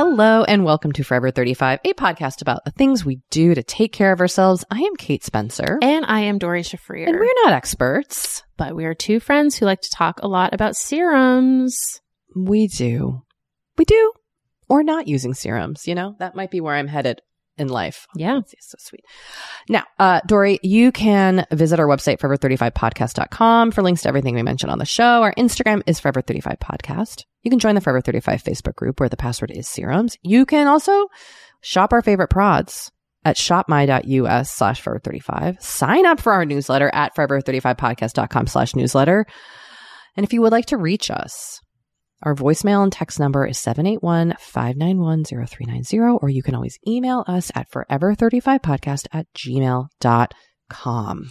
Hello and welcome to Forever 35, a podcast about the things we do to take care of ourselves. I am Kate Spencer. And I am Doree Shafrir. And we're not experts. but we are two friends who like to talk a lot about serums. We do. We do. Or not using serums, you know? That might be where I'm headed in life. Yeah. That's so sweet. Now, uh, Doree, you can visit our website, forever35podcast.com for links to everything we mentioned on the show. Our Instagram is forever35podcast. You can join the Forever 35 Facebook group where the password is serums. You can also shop our favorite prods at shopmy.us slash forever 35. Sign up for our newsletter at forever35podcast.com slash newsletter. And if you would like to reach us, our voicemail and text number is 781-591-0390, or you can always email us at forever35podcast at gmail.com.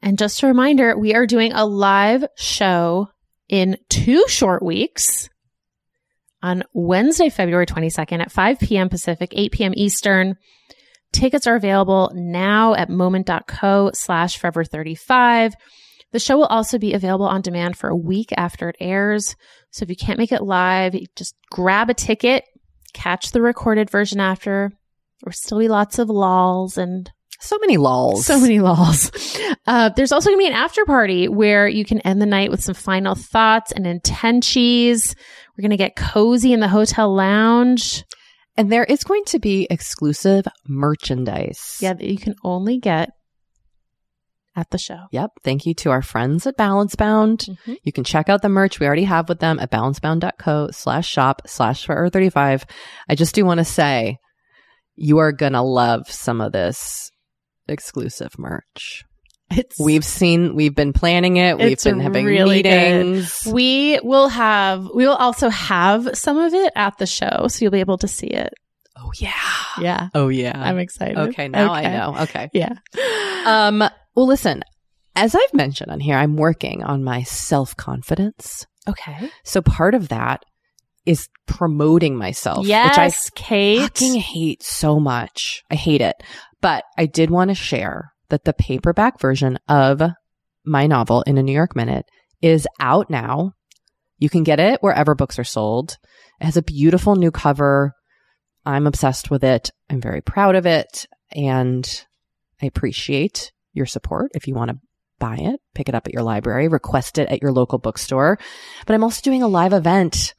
And just a reminder, we are doing a live show in two short weeks on Wednesday, February 22nd at 5 p.m. Pacific, 8 p.m. Eastern. Tickets are available now at moment.co slash forever 35. The show will also be available on demand for a week after it airs. So if you can't make it live, just grab a ticket, catch the recorded version after. There'll still be lots of lols and So many lols. so many lols. Uh, there's also going to be an after party where you can end the night with some final thoughts and intentions. We're going to get cozy in the hotel lounge. And there is going to be exclusive merchandise. Yeah, that you can only get at the show. Yep. Thank you to our friends at Balance Bound. Mhm. You can check out the merch we already have with them at balancebound.co slash shop slash forever 35. I just do want to say you are going to love some of this exclusive merch. It's We've seen, we've been planning it. We've been having really good. meetings. we will have we will also have some of it at the show, so you'll be able to see it. Oh, yeah. Yeah, Oh, yeah. I'm excited. okay. Now Okay. I know. Okay. Yeah. Um, well, listen, as I've mentioned on here, I'm working on my self confidence. okay. So part of that is promoting myself, Yes, which I Kate. fucking hate so much. I hate it. But I did want to share that the paperback version of my novel in a New York Minute is out now. You can get it wherever books are sold. It has a beautiful new cover. I'm obsessed with it. I'm very proud of it. And I appreciate your support. If you want to buy it, pick it up at your library, request it at your local bookstore. But I'm also doing a live event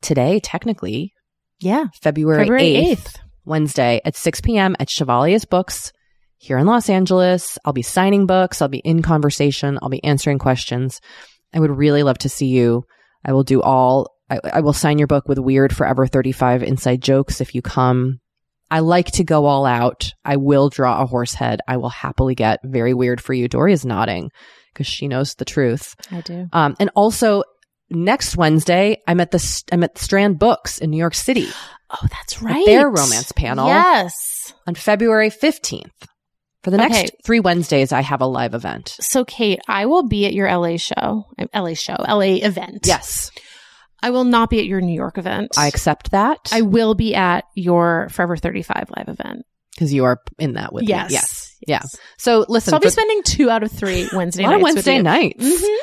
today, technically, yeah, February, February 8th, 8th. Wednesday at 6 p.m. at Chevalier's Books here in Los Angeles. I'll be signing books. I'll be in conversation. I'll be answering questions. I would really love to see you. I will do all, I, I will sign your book with weird Forever 35 inside jokes if you come. I like to go all out. I will draw a horse head. I will happily get very weird for you. Dory is nodding because she knows the truth. I do. Um, and also next Wednesday, I'm at the, I'm at Strand Books in New York City Oh, that's right. their romance panel. Yes. on February 15th. For the next Okay. three Wednesdays, I have a live event. So, Kate, I will be at your LA show, LA show, LA event. Yes, I will not be at your New York event. I accept that. I will be at your Forever 35 live event. because you are in that with Yes. me. Yes. Yeah. So listen, So I'll be for- spending two out of three Wednesday a lot of nights. Wednesday nights. Mhm.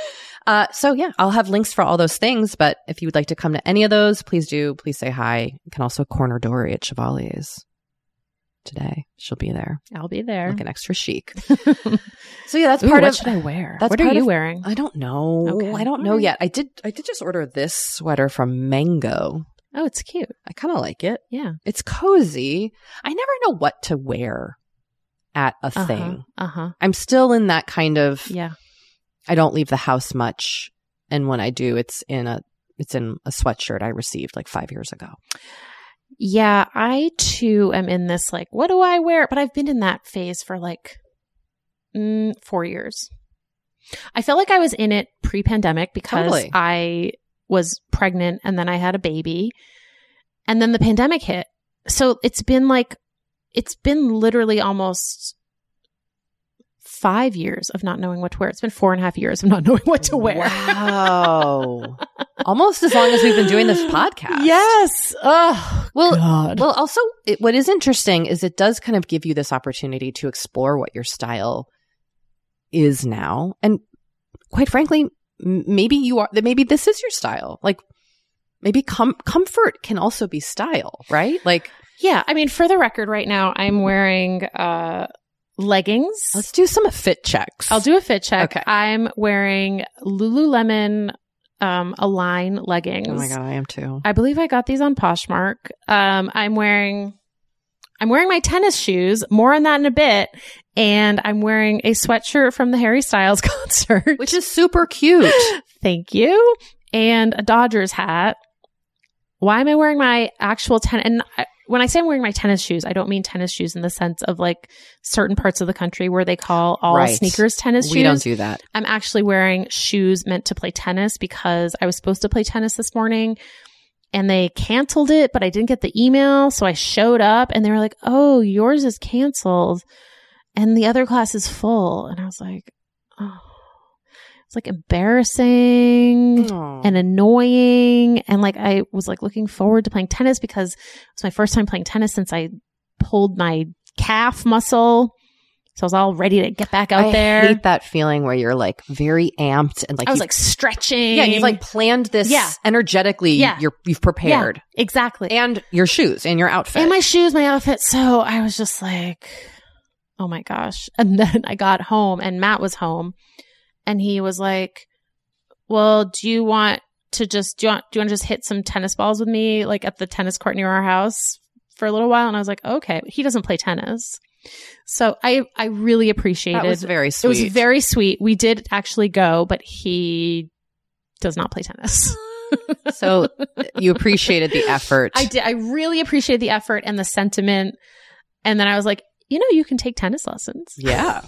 Uh, so yeah, I'll have links for all those things. But if you would like to come to any of those, please do. Please say hi. You can also corner Doree at Chevalier's. today. She'll be there, I'll be there. Like an extra chic. So yeah, that's Ooh, part what of. What should I wear? that's what are you of- wearing? I don't know. Okay. I don't know yet. I did. I did just order this sweater from Mango. Oh, it's cute. I kind of like it. Yeah. It's cozy. I never know what to wear at a Uh-huh. thing. Uh-huh. I'm still in that kind of. Yeah. I don't leave the house much, and when I do, it's in a it's in a sweatshirt I received like five years ago. Yeah, I too am in this like, what do I wear? But I've been in that phase for like mm, four years. I felt like I was in it pre-pandemic because Totally. I was pregnant and then I had a baby, and then the pandemic hit. So it's been like, it's been literally almost five years of not knowing what to wear. It's been four and a half years of not knowing what to wear. Wow, almost as long as we've been doing this podcast. Yes. Oh, Well, God. Well, also, it, what is interesting is it does kind of give you this opportunity to explore what your style is now, and quite frankly, m- maybe you are. Maybe this is your style. Like, maybe com- comfort can also be style, right? Like, Yeah, I mean, for the record, right now I'm wearing uh leggings. let's do some fit checks. I'll do a fit check. Okay. I'm wearing Lululemon um Align leggings. Oh my god, I am too. I believe I got these on Poshmark. Um, I'm wearing, I'm wearing my tennis shoes. More on that in a bit. And I'm wearing a sweatshirt from the Harry Styles concert, Which is super cute. thank you, and a Dodgers hat. Why am I wearing my actual tennis? And I, when I say I'm wearing my tennis shoes, I don't mean tennis shoes in the sense of like certain parts of the country where they call all Right. sneakers tennis shoes. we don't do that. I'm actually wearing shoes meant to play tennis because I was supposed to play tennis this morning and they canceled it, but I didn't get the email. So I showed up and they were like, Oh, yours is canceled and the other class is full. And I was like, it's like embarrassing and annoying. And like, I was like looking forward to playing tennis because it was my first time playing tennis since I pulled my calf muscle. So I was all ready to get back out I there. hate that feeling where you're like very amped and like I was like stretching. yeah, you've like planned this Yeah. energetically. Yeah. You're you've prepared. exactly. and your shoes and your outfit. and my shoes, my outfit. So I was just like, oh my gosh. And then I got home and Matt was home and he was like, well, do you want to just, do you want, do you want to just hit some tennis balls with me, like at the tennis court near our house for a little while? And I was like, okay. He doesn't play tennis. So I, I really appreciated that was very sweet. It was very sweet. We did actually go, but he does not play tennis. so you appreciated the effort. I did. I really appreciated the effort and the sentiment. And then I was like, you know, you can take tennis lessons. Yeah.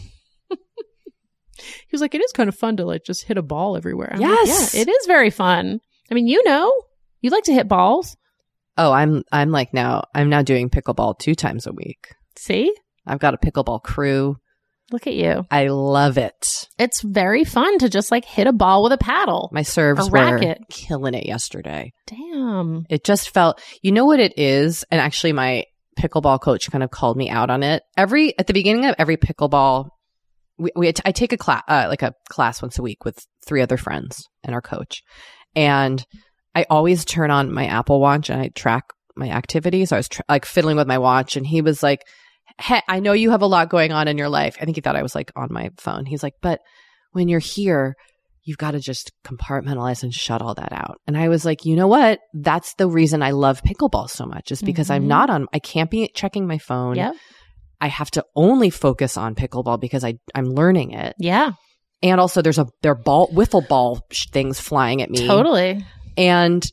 He was like, it is kind of fun to like just hit a ball everywhere. I'm like, Yes. yeah, it is very fun. I mean, you know, you like to hit balls. Oh, I'm I'm like now I'm now doing pickleball two times a week. See, I've got a pickleball crew. look at you. I love it. It's very fun to just like hit a ball with a paddle. My serves A were racket. killing it yesterday. Damn. It just felt, you know what it is? And actually my pickleball coach kind of called me out on it. Every, at the beginning of every pickleball, we, we I take a class, uh, like a class once a week with three other friends and our coach. And I always turn on my Apple watch and I track my activities. I was tr- like fiddling with my watch and he was like, Hey, I know you have a lot going on in your life. I think he thought I was like on my phone. He's like, but when you're here, you've got to just compartmentalize and shut all that out. And I was like, you know what? That's the reason I love pickleball so much is because I'm Mhm. not on, I can't be checking my phone. Yep. I have to only focus on pickleball because I, I'm learning it. Yeah. And also there's a, there are ball, wiffle ball sh- things flying at me. Totally. And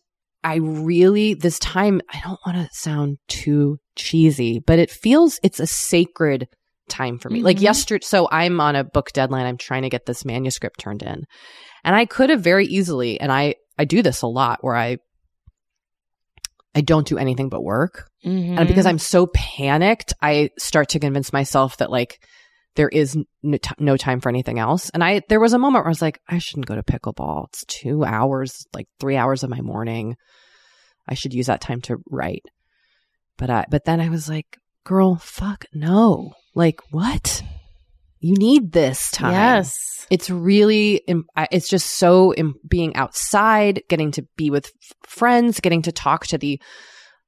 I really, this time, I don't want to sound too cheesy, but it feels it's a sacred time for me. Like Mhm. yesterday, so I'm on a book deadline. I'm trying to get this manuscript turned in. And I could have very easily, and I, I do this a lot where I, I don't do anything but work. Mhm. And because I'm so panicked, I start to convince myself that like there is no, t- no time for anything else. And I, there was a moment where I was like, I shouldn't go to pickleball. It's two hours, like three hours of my morning. I should use that time to write. But I, but then I was like, girl, fuck no. Like what? You need this time. Yes. It's really, it's just so being outside, getting to be with friends, getting to talk to the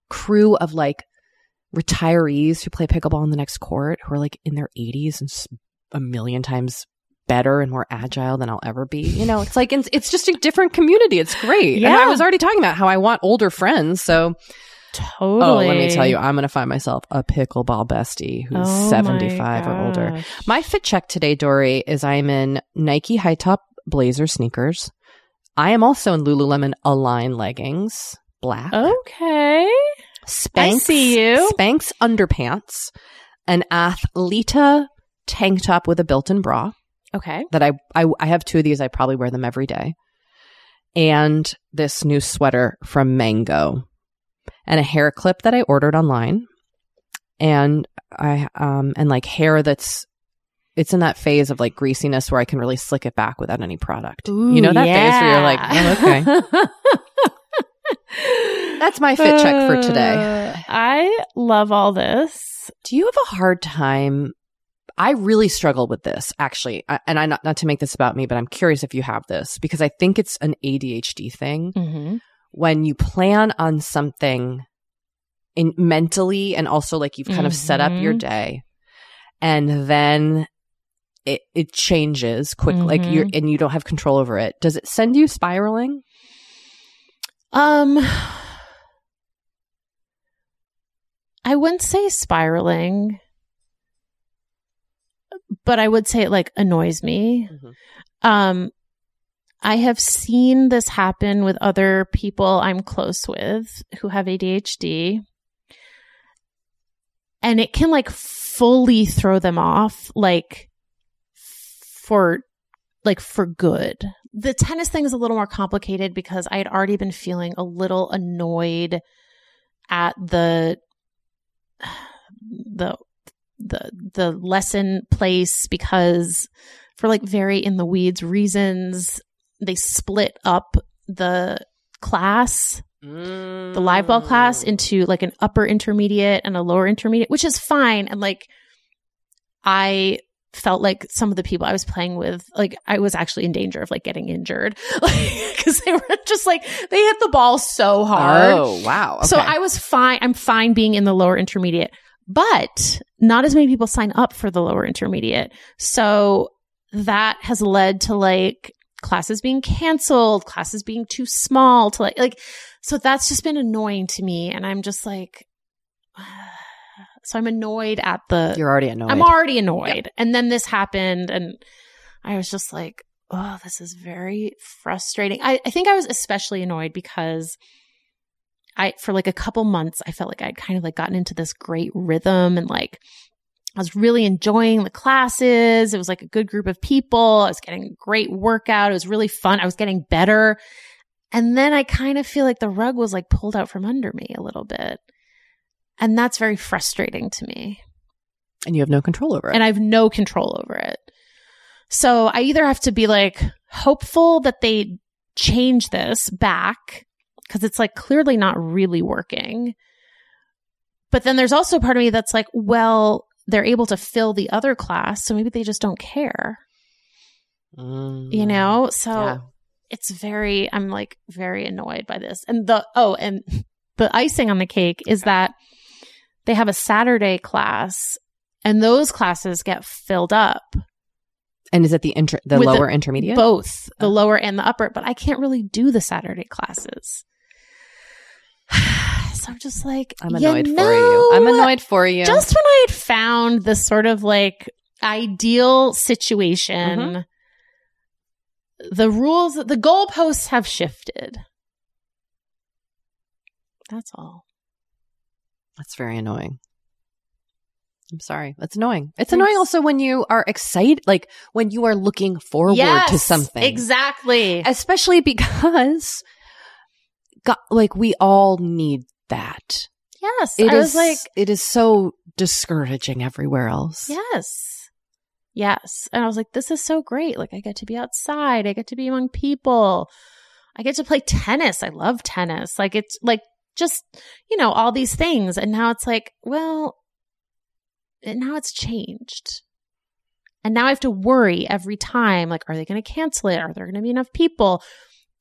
crew of like retirees who play pickleball in the next court who are like in their 80s and a million times better and more agile than I'll ever be. You know, it's like it's, it's just a different community. It's great. And I was already talking about how I want older friends. So, Totally. oh, let me tell you, I'm going to find myself a pickleball bestie who's Oh 75 or older. My fit check today, Doree, is I'm in Nike high top blazer sneakers. I am also in Lululemon Align leggings, black. Okay. Spanx, see you. Spanx underpants, an Athleta tank top with a built-in bra Okay. that I, I I have two of these. I probably wear them every day, and this new sweater from Mango, and a hair clip that I ordered online, and I um and like hair that's. It's in that phase of like greasiness where I can really slick it back without any product. you know that phase where you're like, oh, okay. That's my fit check for today. Uh, I love all this. Do you have a hard time? I really struggle with this actually, I- and I not not to make this about me, but I'm curious if you have this because I think it's an ADHD thing. Mm-hmm. When you plan on something in mentally, and also like you've kind of set up your Mhm. day, and then it it changes quick, like Mhm. you're and you don't have control over it. Does it send you spiraling? Um, I wouldn't say spiraling, but I would say it like annoys me. Mhm. Um, I have seen this happen with other people I'm close with who have ADHD. And it can like fully throw them off, like for, like for good. The tennis thing is a little more complicated because I had already been feeling a little annoyed at the, the, the, the lesson place because for like very in the weeds reasons, they split up the class, the live ball class Mm. into like an upper intermediate and a lower intermediate, which is fine. And like, I felt like some of the people I was playing with, like I was actually in danger of like getting injured, like, cause they were just like, they hit the ball so hard. Oh wow! So I was fine. I'm fine being in the lower intermediate, but not as many people sign up for the lower intermediate. So that has led to like classes being canceled, classes being too small to like, like, so that's just been annoying to me. And I'm just like, so I'm annoyed at the, You're already annoyed. I'm already annoyed. And then this happened and I was just like, oh, this is very frustrating. I, I think I was especially annoyed because I, for like a couple months, I felt like I'd kind of like gotten into this great rhythm and like I was really enjoying the classes. It was like a good group of people. I was getting a great workout. It was really fun. I was getting better. And then I kind of feel like the rug was like pulled out from under me a little bit. And that's very frustrating to me and you have no control over it. and I have no control over it. So I either have to be like hopeful that they change this back because it's like clearly not really working. But then there's also part of me that's like, well, they're able to fill the other class, so maybe they just don't care, Mm. you know? So Yeah. it's very, I'm like very annoyed by this. And the, oh, and the icing on the cake is that they have a Saturday class and those classes get filled up. And is it the inter- the With the- lower intermediate? both the Oh. lower and the upper, but I can't really do the Saturday classes. so I'm just like, I'm you annoyed for you. I'm annoyed for you. Just when I had found this sort of like ideal situation, Mm-hmm. the rules, the goalposts have shifted. That's all. That's very annoying. I'm sorry. That's annoying. It's Thanks. annoying also when you are excited, like when you are looking forward to something. Exactly. Especially because, God, like, we all need that. yes. It I is was like, it is so discouraging everywhere else. Yes. Yes. And I was like, this is so great. Like, I get to be outside. I get to be among people. I get to play tennis. I love tennis. Like, it's like just, you know, all these things. And now it's like, well, and now it's changed. And now I have to worry every time. Like, are they going to cancel it? Are there going to be enough people?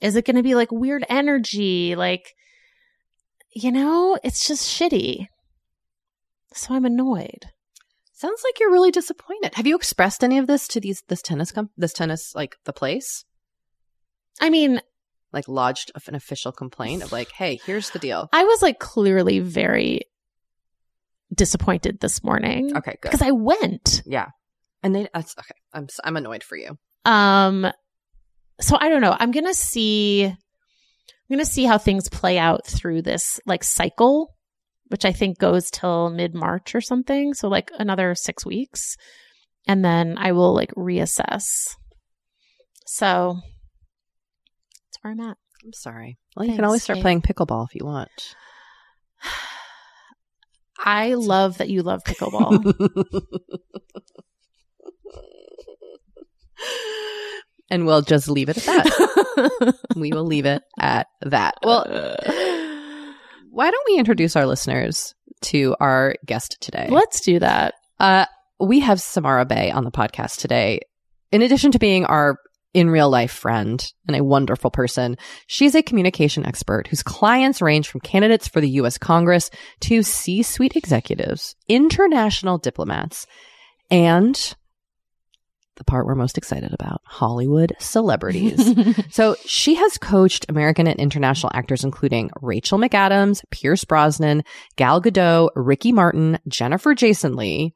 Is it going to be like weird energy? Like, you know, it's just shitty. So I'm annoyed. Sounds like you're really disappointed. Have you expressed any of this to these this tennis comp this tennis like the place? I mean, Like lodged an official complaint of like, hey, here's the deal. I was like clearly very disappointed this morning. Okay, good. Because I went. Yeah, and they that's okay. I'm I'm annoyed for you. Um so I don't know. I'm going to see I'm going to see how things play out through this like cycle which I think goes till mid-March or something, so like another 6 weeks. And then I will like reassess. So that's where I'm at. I'm sorry. Well, you can always start Kate. playing pickleball if you want. I love that you love pickleball. and we'll just leave it at that. we will leave it at that. Well, why don't we introduce our listeners to our guest today? let's do that. Uh, we have Samara Bay on the podcast today. In addition to being our in real life friend and a wonderful person, she's a communication expert whose clients range from candidates for the U.S. Congress to C suite executives, international diplomats, and the part we're most excited about Hollywood celebrities. So she has coached American and international actors, including Rachel McAdams, Pierce Brosnan, Gal Gadot, Ricky Martin, Jennifer Jason Lee.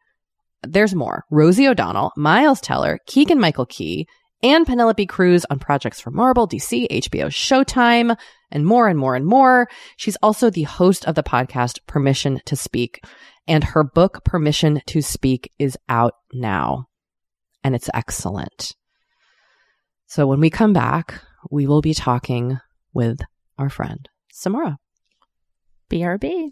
There's more. Rosie O'Donnell, Miles Teller, Keegan Michael Key, and Penelope Cruz on projects for Marvel, DC, HBO, Showtime, and more and more and more. She's also the host of the podcast Permission to Speak, and her book Permission to Speak is out now, and it's excellent. So when we come back, we will be talking with our friend Samara. BRB.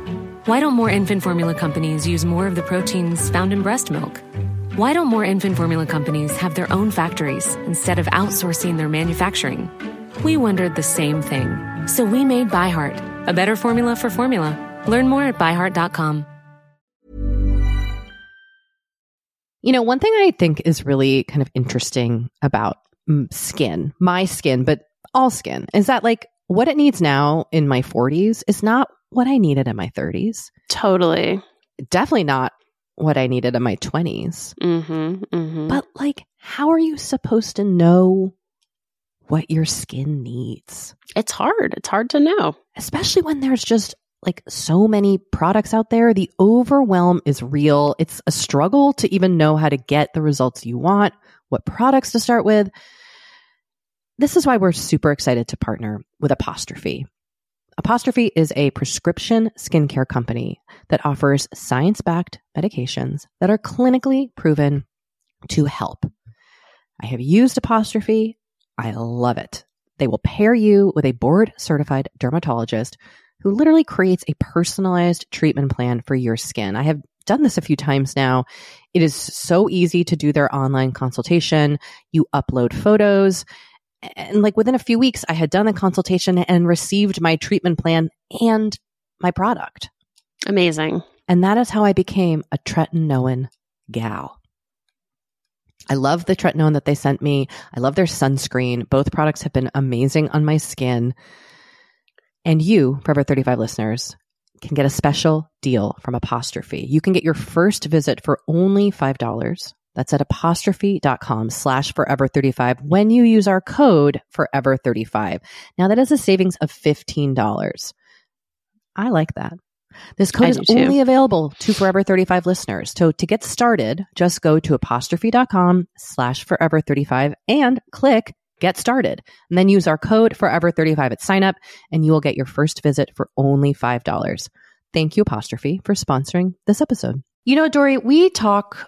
Why don't more infant formula companies use more of the proteins found in breast milk? Why don't more infant formula companies have their own factories instead of outsourcing their manufacturing? We wondered the same thing. So we made ByHeart, a better formula for formula. Learn more at byheart.com. You know, one thing I think is really kind of interesting about skin, my skin, but all skin, is that like what it needs now in my 40s is not what I needed in my 30s. Totally. Definitely not what I needed in my 20s. Mm-hmm. Mm-hmm. But like, how are you supposed to know what your skin needs? it's hard. It's hard to know. especially when there's just like so many products out there. The overwhelm is real. It's a struggle to even know how to get the results you want, what products to start with. This is why we're super excited to partner with Apostrophe. Apostrophe is a prescription skincare company that offers science backed medications that are clinically proven to help. I have used Apostrophe. I love it. They will pair you with a board certified dermatologist who literally creates a personalized treatment plan for your skin. I have done this a few times now. It is so easy to do their online consultation. You upload photos. And like within a few weeks, I had done the consultation and received my treatment plan and my product. Amazing. And that is how I became a tretinoin gal. I love the tretinoin that they sent me. I love their sunscreen. Both products have been amazing on my skin. And you, Forever 35 listeners, can get a special deal from Apostrophe. You can get your first visit for only $5. That's at apostrophe.com slash forever 35 when you use our code forever 35. Now that is a savings of $15. I like that. This code is too. only available to Forever 35 listeners. So to get started, just go to apostrophe.com slash forever 35 and click Get started and then use our code forever35 at sign up and you will get your first visit for only $5. Thank you, Apostrophe, for sponsoring this episode. You know, Doree, we talk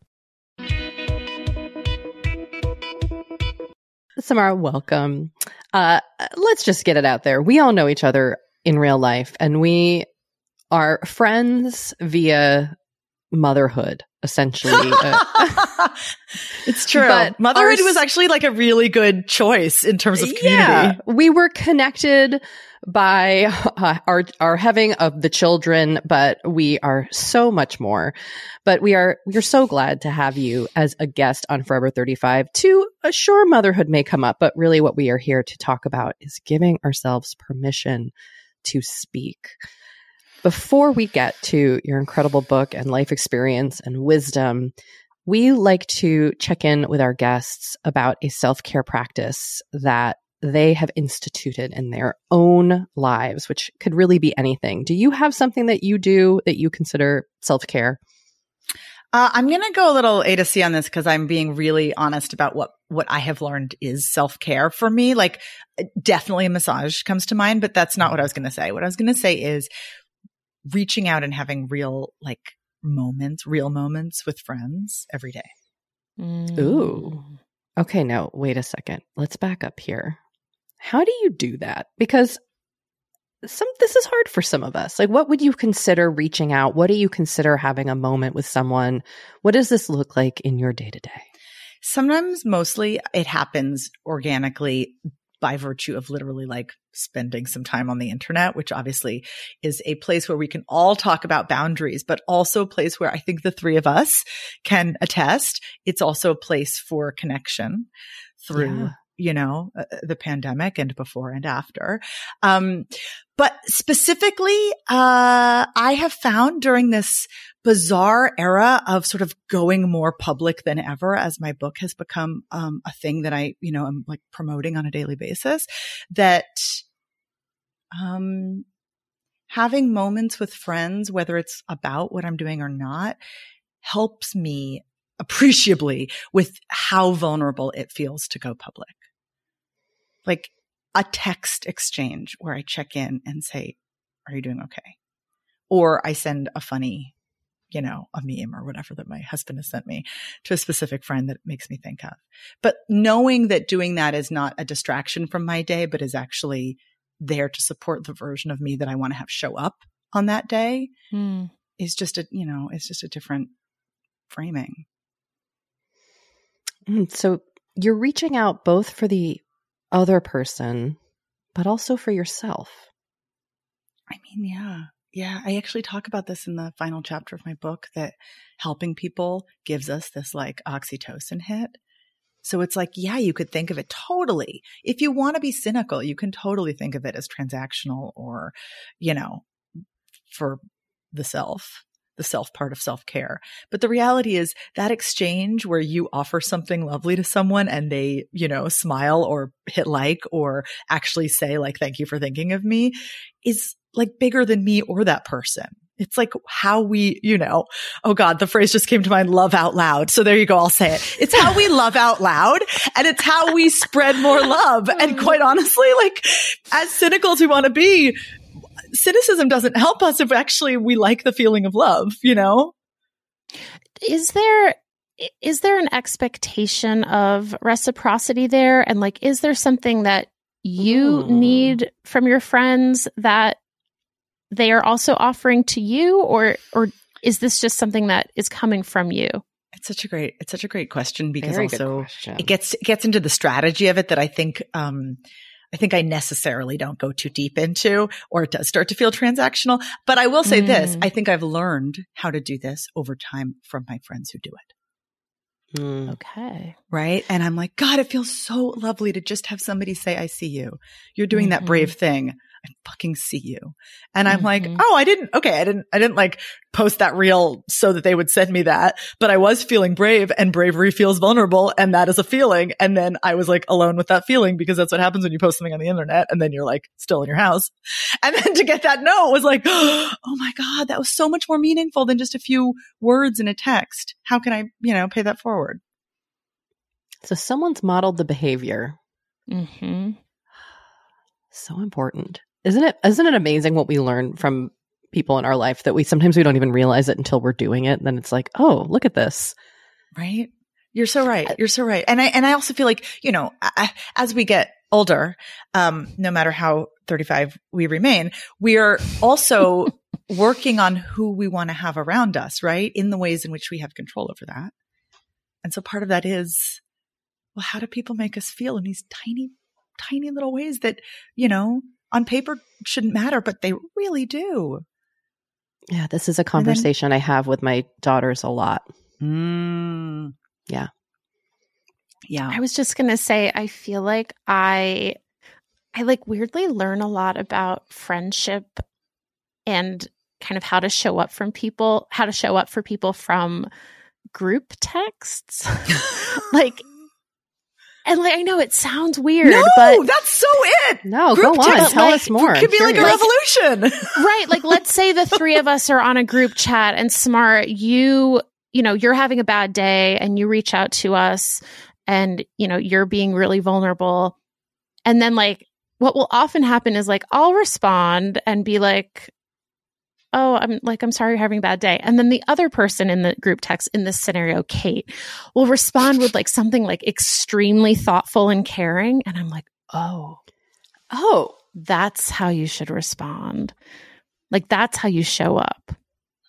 Samara, welcome. Uh, let's just get it out there. We all know each other in real life and we are friends via motherhood essentially uh, it's true but motherhood our, was actually like a really good choice in terms of community yeah, we were connected by uh, our our having of the children but we are so much more. But we are we are so glad to have you as a guest on forever 35 to assure motherhood may come up but really what we are here to talk about is giving ourselves permission to speak. Before we get to your incredible book and life experience and wisdom, we like to check in with our guests about a self care practice that they have instituted in their own lives, which could really be anything. Do you have something that you do that you consider self care? Uh, I'm going to go a little A to C on this because I'm being really honest about what, what I have learned is self care for me. Like definitely a massage comes to mind, but that's not what I was going to say. What I was going to say is reaching out and having real like moments, real moments with friends every day. Mm. Ooh. Okay, now wait a second. Let's back up here. How do you do that? Because some this is hard for some of us. Like what would you consider reaching out? What do you consider having a moment with someone? What does this look like in your day to day? Sometimes mostly it happens organically by virtue of literally like spending some time on the internet, which obviously is a place where we can all talk about boundaries, but also a place where I think the three of us can attest. It's also a place for connection through. Yeah. You know, uh, the pandemic and before and after. Um, but specifically, uh, I have found during this bizarre era of sort of going more public than ever as my book has become um, a thing that I, you know, I'm like promoting on a daily basis that um, having moments with friends, whether it's about what I'm doing or not, helps me appreciably with how vulnerable it feels to go public. Like a text exchange where I check in and say, are you doing okay? Or I send a funny you know, a meme or whatever that my husband has sent me to a specific friend that makes me think of. But knowing that doing that is not a distraction from my day, but is actually there to support the version of me that I want to have show up on that day Hmm. is just a, you know, it's just a different framing. Mm, So you're reaching out both for the other person, but also for yourself. I mean, yeah. Yeah. I actually talk about this in the final chapter of my book that helping people gives us this like oxytocin hit. So it's like, yeah, you could think of it totally. If you want to be cynical, you can totally think of it as transactional or, you know, for the self, the self part of self care. But the reality is that exchange where you offer something lovely to someone and they, you know, smile or hit like or actually say like, thank you for thinking of me is like bigger than me or that person. It's like how we, you know, oh God, the phrase just came to mind, love out loud. So there you go. I'll say it. It's how we love out loud and it's how we spread more love. And quite honestly, like as cynical as we want to be, cynicism doesn't help us if actually we like the feeling of love, you know? is there is there an expectation of reciprocity there and like is there something that you Ooh. need from your friends that they are also offering to you or or is this just something that is coming from you It's such a great, it's such a great question because Very also question. it gets, it gets into the strategy of it that I think, um, I think I necessarily don't go too deep into, or it does start to feel transactional. But I will say this. Mm. I think I've learned how to do this over time from my friends who do it. Mm. okay Right. And I'm like, God, it feels so lovely to just have somebody say, I see you. You're doing that Mhm. brave thing. I fucking see you. And I'm like, Mhm. oh, I didn't, okay. I didn't, I didn't like post that reel so that they would send me that, but I was feeling brave and bravery feels vulnerable. And that is a feeling. And then I was like alone with that feeling because that's what happens when you post something on the internet and then you're like still in your house. And then to get that note was like, oh my God, that was so much more meaningful than just a few words in a text. How can I, you know, pay that forward? So someone's modeled the behavior. mm-hmm. So important. Isn't it isn't it amazing what we learn from people in our life that we sometimes we don't even realize it until we're doing it. Then it's like, oh, look at this. Right. You're so right. You're so right. And I, and I also feel like, you know, I, as we get older, um, no matter how 35 we remain, we are also working on who we want to have around us, right? In the ways in which we have control over that. And so part of that is, well, how do people make us feel in these tiny, tiny little ways that, you know, on paper shouldn't matter, but they really do. Yeah, this is a conversation I have with my daughters a lot. Mm. Yeah. Yeah. I was just gonna say, I feel like I, I like weirdly learn a lot about friendship and kind of how to show up from people, how to show up for people from group texts. like, and like I know it sounds weird, no, but that's so it. No, Group go on. text, Tell like, us more. It could be like a revolution. right like let's say the three of us are on a group chat and smart you you know you're having a bad day and you reach out to us and you know you're being really vulnerable and then like what will often happen is like i'll respond and be like oh i'm like i'm sorry you're having a bad day and then the other person in the group text in this scenario kate will respond with like something like extremely thoughtful and caring and i'm like oh Oh, that's how you should respond. Like that's how you show up.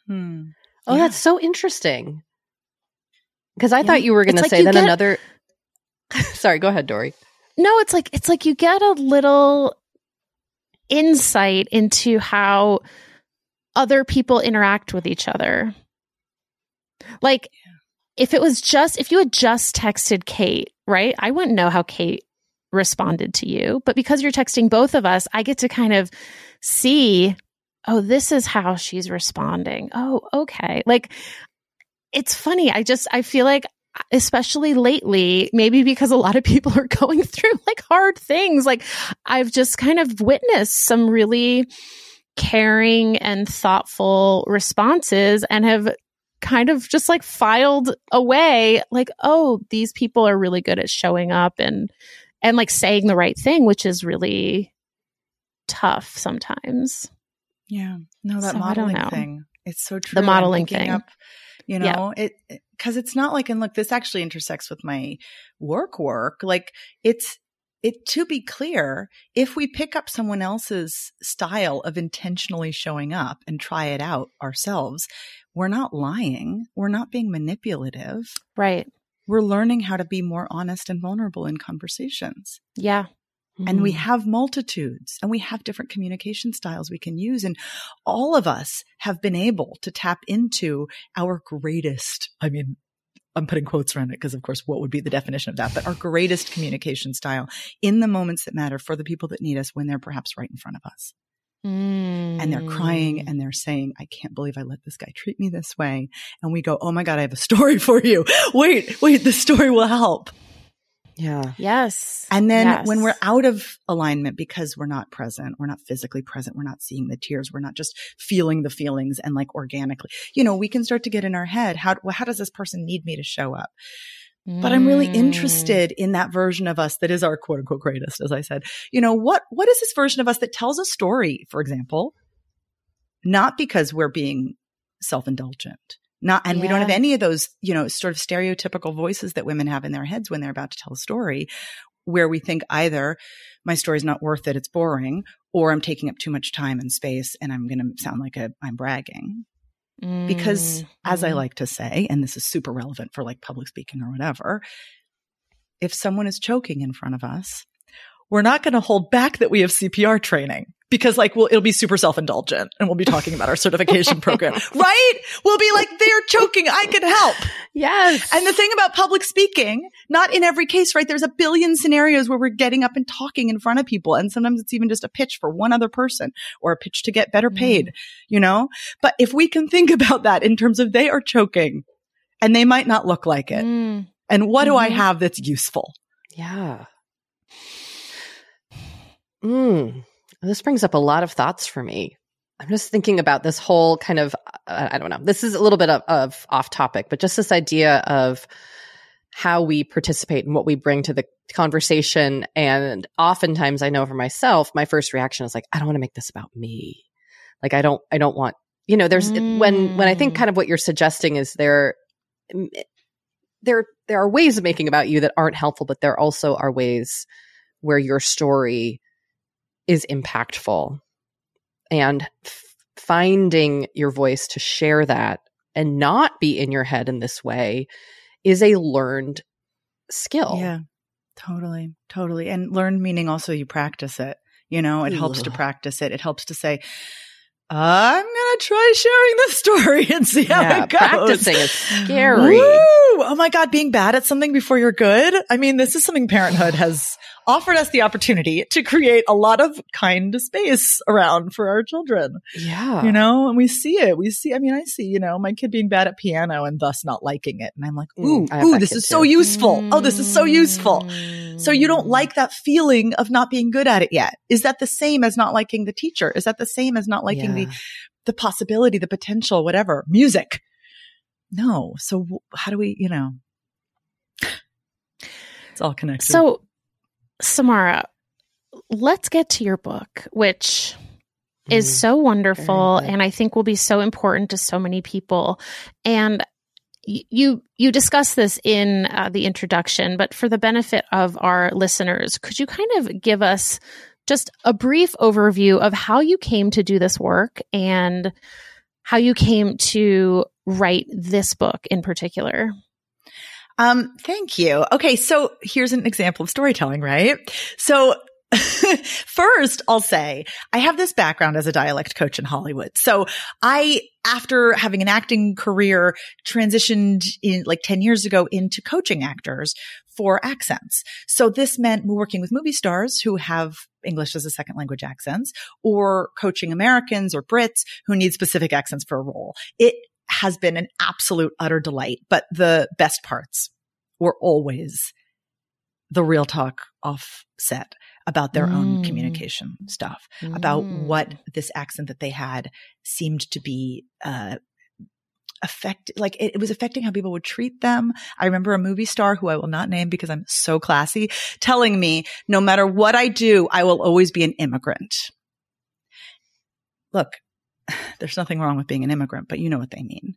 Hmm. oh, Yeah. that's so interesting. Because I Yeah. thought you were going to like say then get- another. Sorry, go ahead, Doree. No, it's like it's like you get a little insight into how other people interact with each other. Like if it was just if you had just texted Kate, right? I wouldn't know how Kate responded to you, but because you're texting both of us, I get to kind of see oh, this is how she's responding. Oh, okay. Like it's funny. I just I feel like especially lately, maybe because a lot of people are going through like hard things. Like I've just kind of witnessed some really caring and thoughtful responses and have kind of just like filed away like oh these people are really good at showing up and and like saying the right thing which is really tough sometimes Yeah. No, that So modeling thing. It's so true. The modeling thing. Up, you Yeah. know, it because it's not like, and look, this actually intersects with my work work. Like it's it to be clear, if we pick up someone else's style of intentionally showing up and try it out ourselves, we're not lying. We're not being manipulative. Right. We're learning how to be more honest and vulnerable in conversations. Yeah. And we Mm. have multitudes and we have different communication styles we can use. And all of us have been able to tap into our greatest, I mean, I'm putting quotes around it because, of course, what would be the definition of that? But our greatest communication style in the moments that matter for the people that need us when they're perhaps right in front of us. And they're crying hmm. and they're saying, I can't believe I let this guy treat me this way. And we go, Oh my God, I have a story for you. Wait, wait, the story will help. Yeah. Yes. And then Yes. when we're out of alignment because we're not present, we're not physically present, we're not seeing the tears, we're not just feeling the feelings and like organically, you know, we can start to get in our head. How, well, how does this person need me to show up? But I'm really Mm. interested in that version of us that is our quote unquote greatest, as I said. You know, what, what is this version of us that tells a story, for example, not because we're being self-indulgent. Not, and we don't have any of those, you know, sort of stereotypical voices that women have in their heads when they're about to tell a story where we think either my story's not worth it, it's boring, or I'm taking up too much time and space and I'm going to sound like a, I'm bragging. Because Mm. as I Mhm. like to say, and this is super relevant for like public speaking or whatever, if someone is choking in front of us, we're not going to hold back that we have CPR training because like, well, it'll be super self-indulgent and we'll be talking about our certification program, right? We'll be like, they're choking. I can help. Yes. And the thing about public speaking, not in every case, right? There's a billion scenarios where we're getting up and talking in front of people. And sometimes it's even just a pitch for one other person or a pitch to get better paid, you know? But if we can think about that in terms of they are choking and they might not look like it. Mm. And what do I Mhm. have that's useful? Yeah. Mm. This brings up a lot of thoughts for me. I'm just thinking about this whole kind of, uh, I don't know, this is a little bit of, of off topic, but just this idea of how we participate and what we bring to the conversation. And oftentimes I know for myself, my first reaction is like, I don't want to make this about me. Like, I don't, I don't want, you know, there's when, when I think Mm. kind of what you're suggesting is there, there, there are ways of making about you that aren't helpful, but there also are ways where your story is impactful and f- finding your voice to share that and not be in your head in this way is a learned skill. Yeah, totally. Totally. And learned meaning also you practice it. You know, it helps to practice it. It helps to say, I'm going to try sharing this story and see how Yeah, it goes. practicing is scary. Woo! Oh my God, being bad at something before you're good. I mean, this is something parenthood has offered us the opportunity to create a lot of kind of space around for our children, Yeah. you know, and we see it. We see, I mean, I see, you know, my kid being bad at piano and thus not liking it. And I'm like, Mm, ooh, ooh, this is so too. useful. Oh, this is so useful. So you Mm. don't like that feeling of not being good at it yet. Is that the same as not liking the teacher? Is that the same as not liking the Yeah. the possibility, the potential, whatever, music. No. So how do we, you know, it's all connected. So, Samara, let's get to your book, which is Mm. so wonderful and I think will be so important to so many people. And you you discuss this in uh, the introduction, but for the benefit of our listeners, could you kind of give us just a brief overview of how you came to do this work and how you came to write this book in particular? Um, thank you. Okay. So here's an example of storytelling, right? So first I'll say I have this background as a dialect coach in Hollywood. So I, after having an acting career, transitioned in like 10 years ago into coaching actors for accents. So this meant working with movie stars who have English as a second language accents or coaching Americans or Brits who need specific accents for a role. It has been an absolute utter delight, but the best parts were always the real talk offset about their own Mm. communication stuff, about Mm. what this accent that they had seemed to be, uh, affect like it, it was affecting how people would treat them. I remember a movie star who I will not name because I'm so classy telling me no matter what I do, I will always be an immigrant. Look, there's nothing wrong with being an immigrant, but you know what they mean.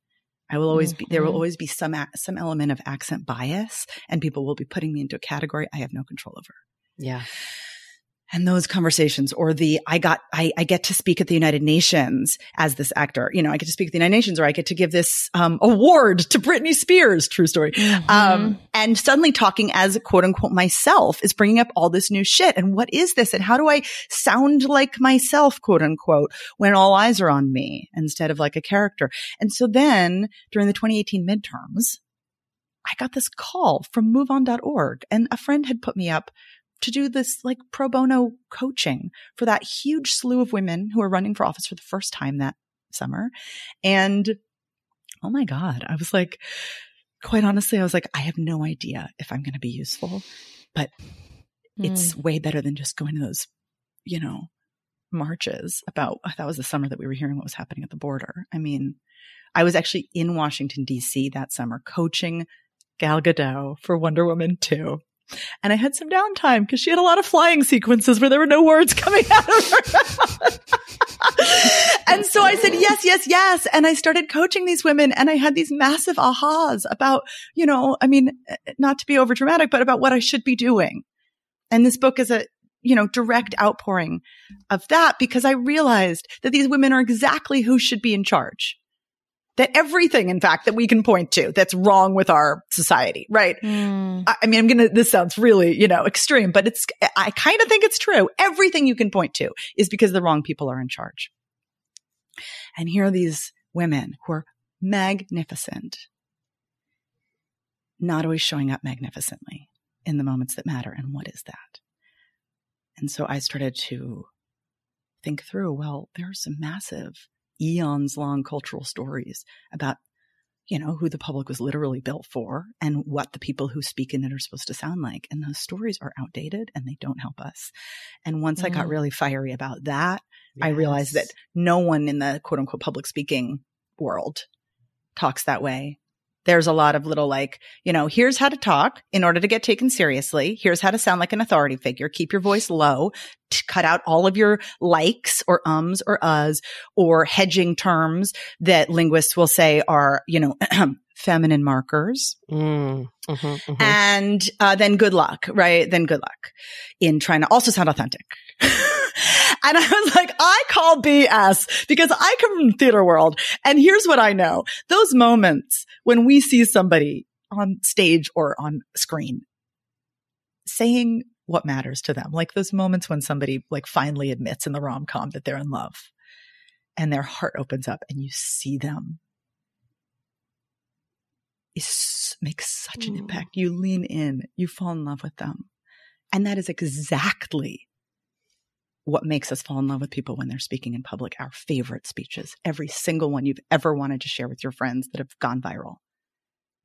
I will always be, there will Mhm. always be some, some element of accent bias and people will be putting me into a category I have no control over. Yeah. And those conversations or the, I got, I, I get to speak at the United Nations as this actor, you know, I get to speak at the United Nations or I get to give this, um, award to Britney Spears, true story. Mm-hmm. Um, and suddenly talking as quote unquote myself is bringing up all this new shit. And what is this? And how do I sound like myself, quote unquote, when all eyes are on me instead of like a character? And so then during the 2018 midterms, I got this call from moveon.org and a friend had put me up to do this like pro bono coaching for that huge slew of women who are running for office for the first time that summer. And oh my God, I was like, quite honestly, I was like, I have no idea if I'm going to be useful, but it's hmm. way better than just going to those, you know, marches about that was the summer that we were hearing what was happening at the border. I mean, I was actually in Washington DC that summer coaching Gal Gadot for Wonder Woman 2. And I had some downtime because she had a lot of flying sequences where there were no words coming out of her and so I said, yes, yes, yes. And I started coaching these women and I had these massive ahas about, you know, I mean, not to be over dramatic, but about what I should be doing. And this book is a, you know, direct outpouring of that because I realized that these women are exactly who should be in charge. That everything, in fact, that we can point to that's wrong with our society, right? Mm. I I mean, I'm going to, this sounds really, you know, extreme, but it's, I kind of think it's true. Everything you can point to is because the wrong people are in charge. And here are these women who are magnificent, not always showing up magnificently in the moments that matter. And what is that? And so I started to think through, well, there are some massive eons long cultural stories about you know, who the public was literally built for and what the people who speak in it are supposed to sound like. And those stories are outdated and they don't help us. And once I got Mm. really fiery about that, I realized that no one in the quote unquote public speaking world talks that way. There's a lot of little like, you know, here's how to talk in order to get taken seriously. Here's how to sound like an authority figure. Keep your voice low. Cut out all of your likes or ums or uhs or hedging terms that linguists will say are, you know, feminine markers. Mm, mhm, mhm. And uh, then good luck, right? Then good luck in trying to also sound authentic. and I was like, I call BS because I come from the theater world. And here's what I know. Those moments when we see somebody on stage or on screen saying what matters to them, like those moments when somebody like finally admits in the rom com that they're in love and their heart opens up and you see them is makes such an Mm. impact. You lean in, you fall in love with them. And that is exactly what makes us fall in love with people when they're speaking in public. Our favorite speeches, every single one you've ever wanted to share with your friends that have gone viral.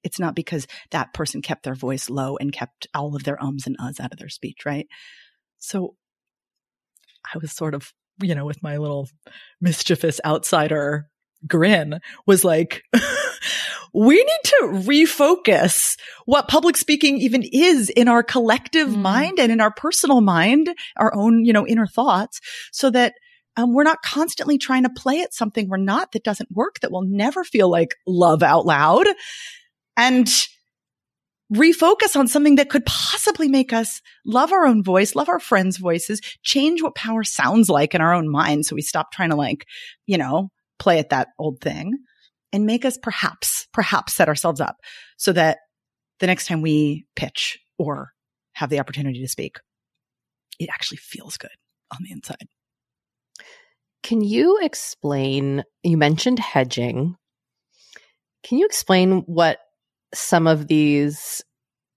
It's not because that person kept their voice low and kept all of their ums and uhs out of their speech, right? So I was sort of, you know, with my little mischievous outsider grin was like, we need to refocus what public speaking even is in our collective Mm. mind and in our personal mind, our own, you know, inner thoughts so that um, we're not constantly trying to play at something we're not that doesn't work, that will never feel like love out loud and refocus on something that could possibly make us love our own voice, love our friends' voices, change what power sounds like in our own mind. So we stop trying to like, you know, play at that old thing and make us perhaps, perhaps set ourselves up so that the next time we pitch or have the opportunity to speak, it actually feels good on the inside. Can you explain? You mentioned hedging. Can you explain what some of these,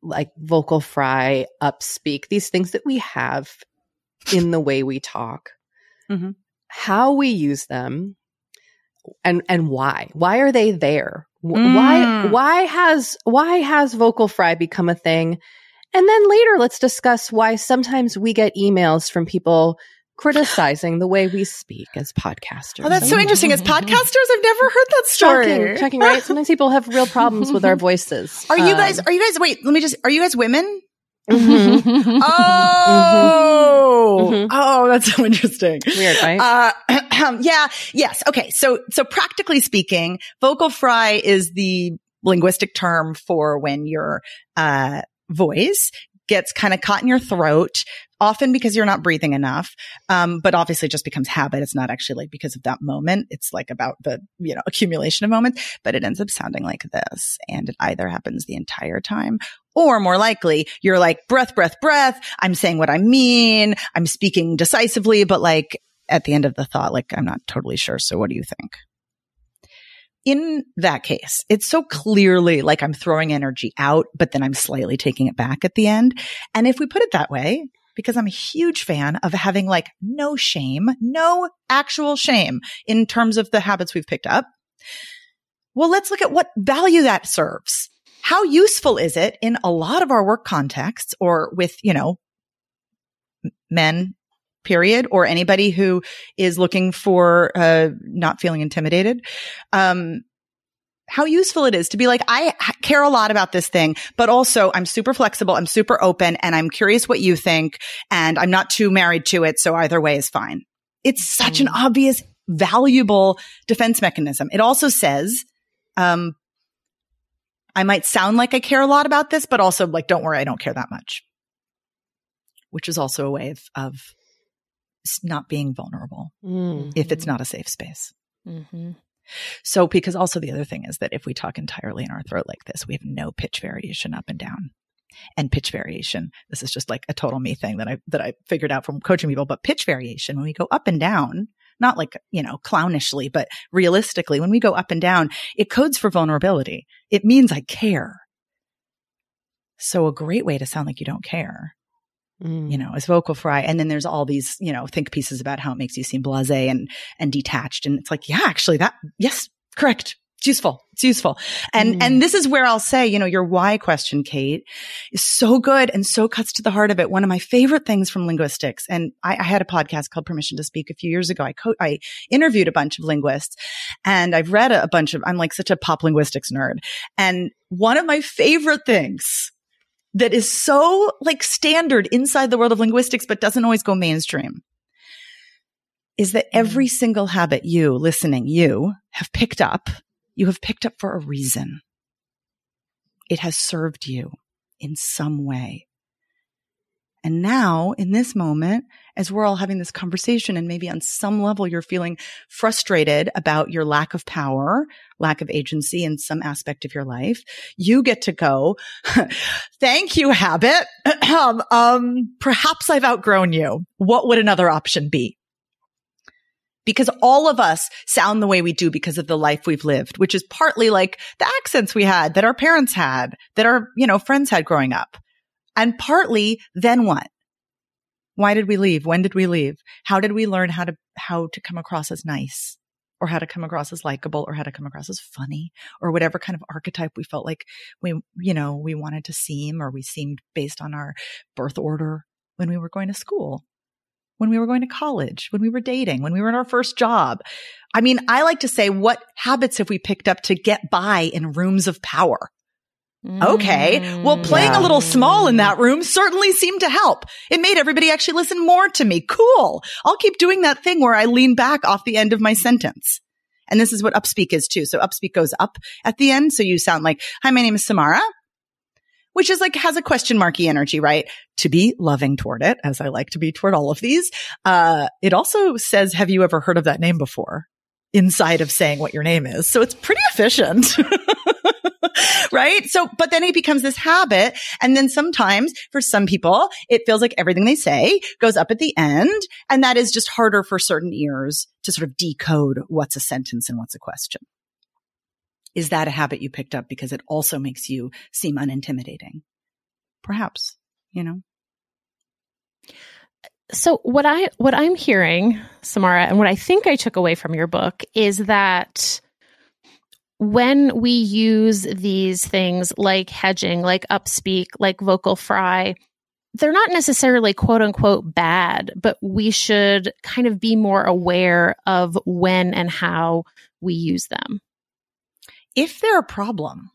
like vocal fry, upspeak, these things that we have in the way we talk, Mhm. how we use them, and and why? Why are they there? Mm. Why why has why has vocal fry become a thing? And then later, let's discuss why sometimes we get emails from people criticizing the way we speak as podcasters. Oh, that's so interesting. As podcasters, I've never heard that story. Shocking, shocking, right? Sometimes people have real problems with our voices. Are you Um, guys, are you guys, wait, let me just, are you guys women? Mm-hmm. Oh, Mhm. oh, that's so interesting. Weird, right? Uh, yeah, yes. Okay. So, so practically speaking, vocal fry is the linguistic term for when your, uh, voice gets kind of caught in your throat, often because you're not breathing enough. Um, but obviously it just becomes habit. It's not actually like because of that moment. It's like about the, you know, accumulation of moments, but it ends up sounding like this. And it either happens the entire time or more likely you're like breath, breath, breath. I'm saying what I mean. I'm speaking decisively, but like at the end of the thought, like I'm not totally sure. So what do you think? In that case, it's so clearly like I'm throwing energy out, but then I'm slightly taking it back at the end. And if we put it that way, because I'm a huge fan of having like no shame, no actual shame in terms of the habits we've picked up. Well, let's look at what value that serves. How useful is it in a lot of our work contexts or with, you know, men, period, or anybody who is looking for, uh, not feeling intimidated? Um, how useful it is to be like, I care a lot about this thing, but also I'm super flexible. I'm super open and I'm curious what you think and I'm not too married to it. So either way is fine. It's such an obvious, valuable defense mechanism. It also says, um, I might sound like I care a lot about this, but also like, don't worry, I don't care that much. Which is also a way of, of not being vulnerable Mm. if it's not a safe space. Mm-hmm. So, because also the other thing is that if we talk entirely in our throat like this, we have no pitch variation up and down. And pitch variation, this is just like a total me thing that I, that I figured out from coaching people, but pitch variation, when we go up and down, not like, you know, clownishly, but realistically, when we go up and down, it codes for vulnerability. It means I care. So a great way to sound like you don't care Mm. you know, is vocal fry. And then there's all these, you know, think pieces about how it makes you seem blasé and, and detached. And it's like, yeah, actually that, yes, correct. It's useful. It's useful. And, Mm. and this is where I'll say, you know, your why question, Kate, is so good and so cuts to the heart of it. One of my favorite things from linguistics. And I, I had a podcast called Permission to Speak a few years ago. I co- I interviewed a bunch of linguists and I've read a, a bunch of, I'm like such a pop linguistics nerd. And one of my favorite things that is so like standard inside the world of linguistics, but doesn't always go mainstream is that every single habit you listening, you have picked up, you have picked up for a reason. It has served you in some way. And now in this moment, as we're all having this conversation and maybe on some level you're feeling frustrated about your lack of power, lack of agency in some aspect of your life, you get to go, thank you, habit. um, um, perhaps I've outgrown you. What would another option be? Because all of us sound the way we do because of the life we've lived, which is partly like the accents we had that our parents had, that our, you know, friends had growing up. And partly then what? Why did we leave? When did we leave? How did we learn how to, how to come across as nice or how to come across as likable or how to come across as funny or whatever kind of archetype we felt like we, you know, we wanted to seem or we seemed based on our birth order when we were going to school, when we were going to college, when we were dating, when we were in our first job. I mean, I like to say, what habits have we picked up to get by in rooms of power? Okay. Mm, well, playing Yeah. a little small in that room certainly seemed to help. It made everybody actually listen more to me. Cool. I'll keep doing that thing where I lean back off the end of my sentence. And this is what upspeak is too. So upspeak goes up at the end. So you sound like, hi, my name is Samara, which is like, has a question marky energy, right? To be loving toward it, as I like to be toward all of these. Uh, it also says, have you ever heard of that name before? Inside of saying what your name is. So it's pretty efficient. right? So, but then it becomes this habit. And then sometimes for some people, it feels like everything they say goes up at the end. And that is just harder for certain ears to sort of decode what's a sentence and what's a question. Is that a habit you picked up because it also makes you seem unintimidating? Perhaps, you know? So what I what I'm hearing, Samara, and what I think I took away from your book is that when we use these things like hedging, like upspeak, like vocal fry, they're not necessarily quote unquote bad, but we should kind of be more aware of when and how we use them. If they're a problem,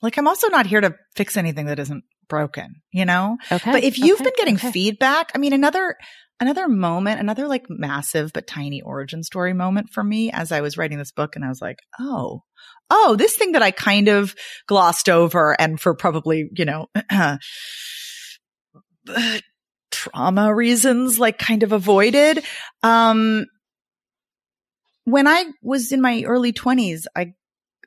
like I'm also not here to fix anything that isn't broken, you know? Okay. But if you've okay, been getting okay. feedback, I mean, another, another moment, another like massive but tiny origin story moment for me as I was writing this book and I was like, oh, oh, this thing that I kind of glossed over and for probably, you know, trauma reasons, like kind of avoided. Um, when I was in my early twenties, I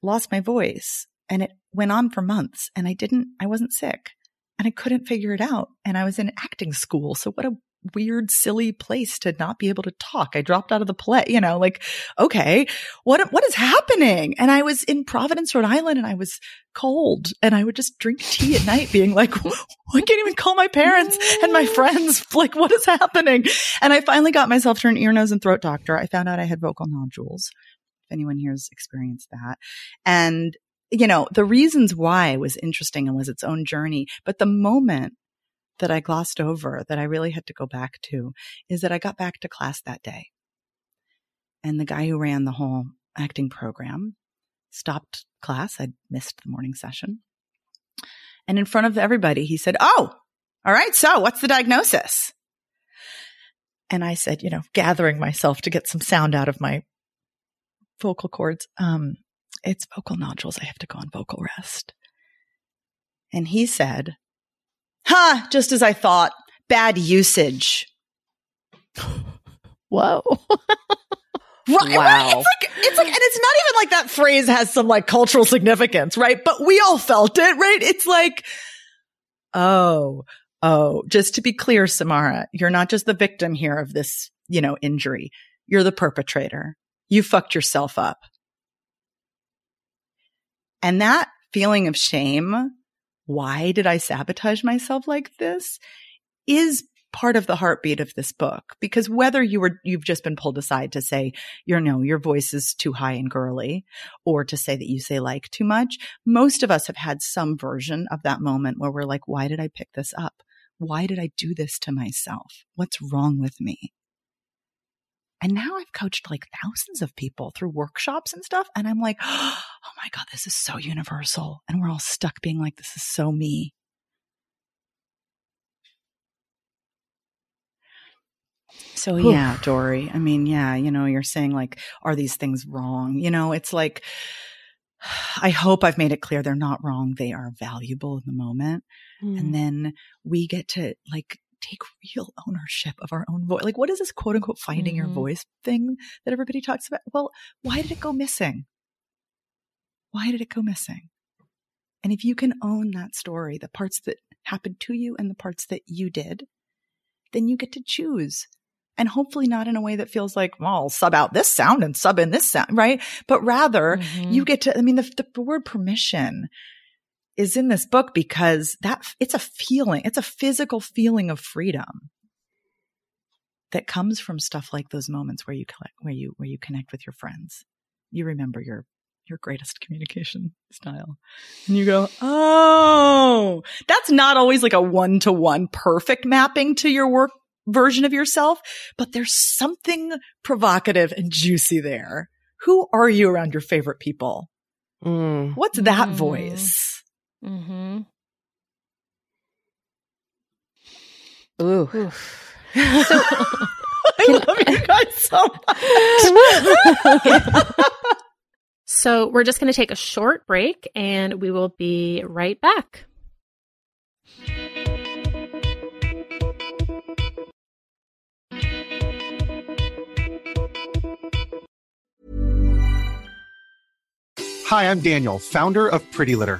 lost my voice and it went on for months and I didn't, I wasn't sick and I couldn't figure it out. And I was in acting school. So what a weird, silly place to not be able to talk. I dropped out of the play, you know, like, okay, what, what is happening? And I was in Providence, Rhode Island and I was cold and I would just drink tea at night being like, I can't even call my parents and my friends. Like, what is happening? And I finally got myself to an ear, nose and throat doctor. I found out I had vocal nodules. Anyone here has experienced that. And you know, the reasons why was interesting and was its own journey. But the moment that I glossed over that I really had to go back to is that I got back to class that day. And the guy who ran the whole acting program stopped class. I'd missed the morning session. And in front of everybody, he said, Oh, all right. So what's the diagnosis? And I said, you know, gathering myself to get some sound out of my vocal cords. Um, it's vocal nodules. I have to go on vocal rest. And he said, huh, just as I thought, bad usage. Whoa. Right, Wow. right? It's like, it's like, and it's not even like that phrase has some like cultural significance, right? But we all felt it, right? It's like, oh, oh, just to be clear, Samara, you're not just the victim here of this, you know, injury. You're the perpetrator. You fucked yourself up. And that feeling of shame, why did I sabotage myself like this? Is part of the heartbeat of this book because whether you were you've just been pulled aside to say you know your voice is too high and girly or to say that you say like too much most of us have had some version of that moment where we're like why did i pick this up why did i do this to myself what's wrong with me and now I've coached like thousands of people through workshops and stuff. And I'm like, oh my God, this is so universal. And we're all stuck being like, this is so me. So yeah, Doree. I mean, yeah, you know, you're saying like, are these things wrong? You know, it's like, I hope I've made it clear they're not wrong. They are valuable in the moment. Mm. And then we get to like take real ownership of our own voice. Like, what is this quote unquote finding your Mhm. voice thing that everybody talks about? Well, why did it go missing? Why did it go missing? And if you can own that story, the parts that happened to you and the parts that you did, then you get to choose. And hopefully not in a way that feels like, well, I'll sub out this sound and sub in this sound, right? But rather Mhm. you get to, I mean, the, the word permission is in this book because that it's a feeling, it's a physical feeling of freedom that comes from stuff like those moments where you collect, where you, where you connect with your friends. You remember your, your greatest communication style and you go, Oh, that's not always like a one to one perfect mapping to your work version of yourself, but there's something provocative and juicy there. Who are you around your favorite people? Mm. What's that Mm. voice? Mm-hmm. Ooh. I love you guys so much. So we're just going to take a short break and we will be right back. Hi, I'm Daniel, founder of Pretty Litter.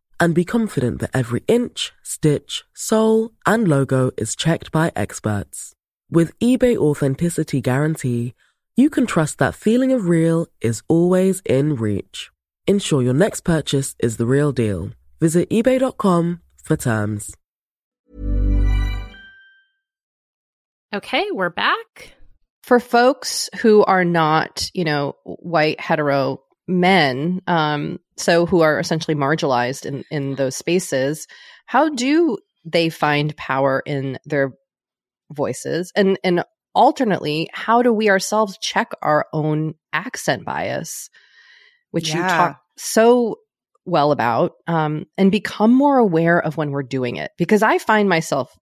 and be confident that every inch, stitch, sole, and logo is checked by experts. With eBay Authenticity Guarantee, you can trust that feeling of real is always in reach. Ensure your next purchase is the real deal. Visit eBay.com for terms. Okay, we're back. For folks who are not, you know, white hetero men, um, so who are essentially marginalized in, in those spaces, how do they find power in their voices? And and alternately, how do we ourselves check our own accent bias, which you Yeah. talk so well about, um, and become more aware of when we're doing it? Because I find myself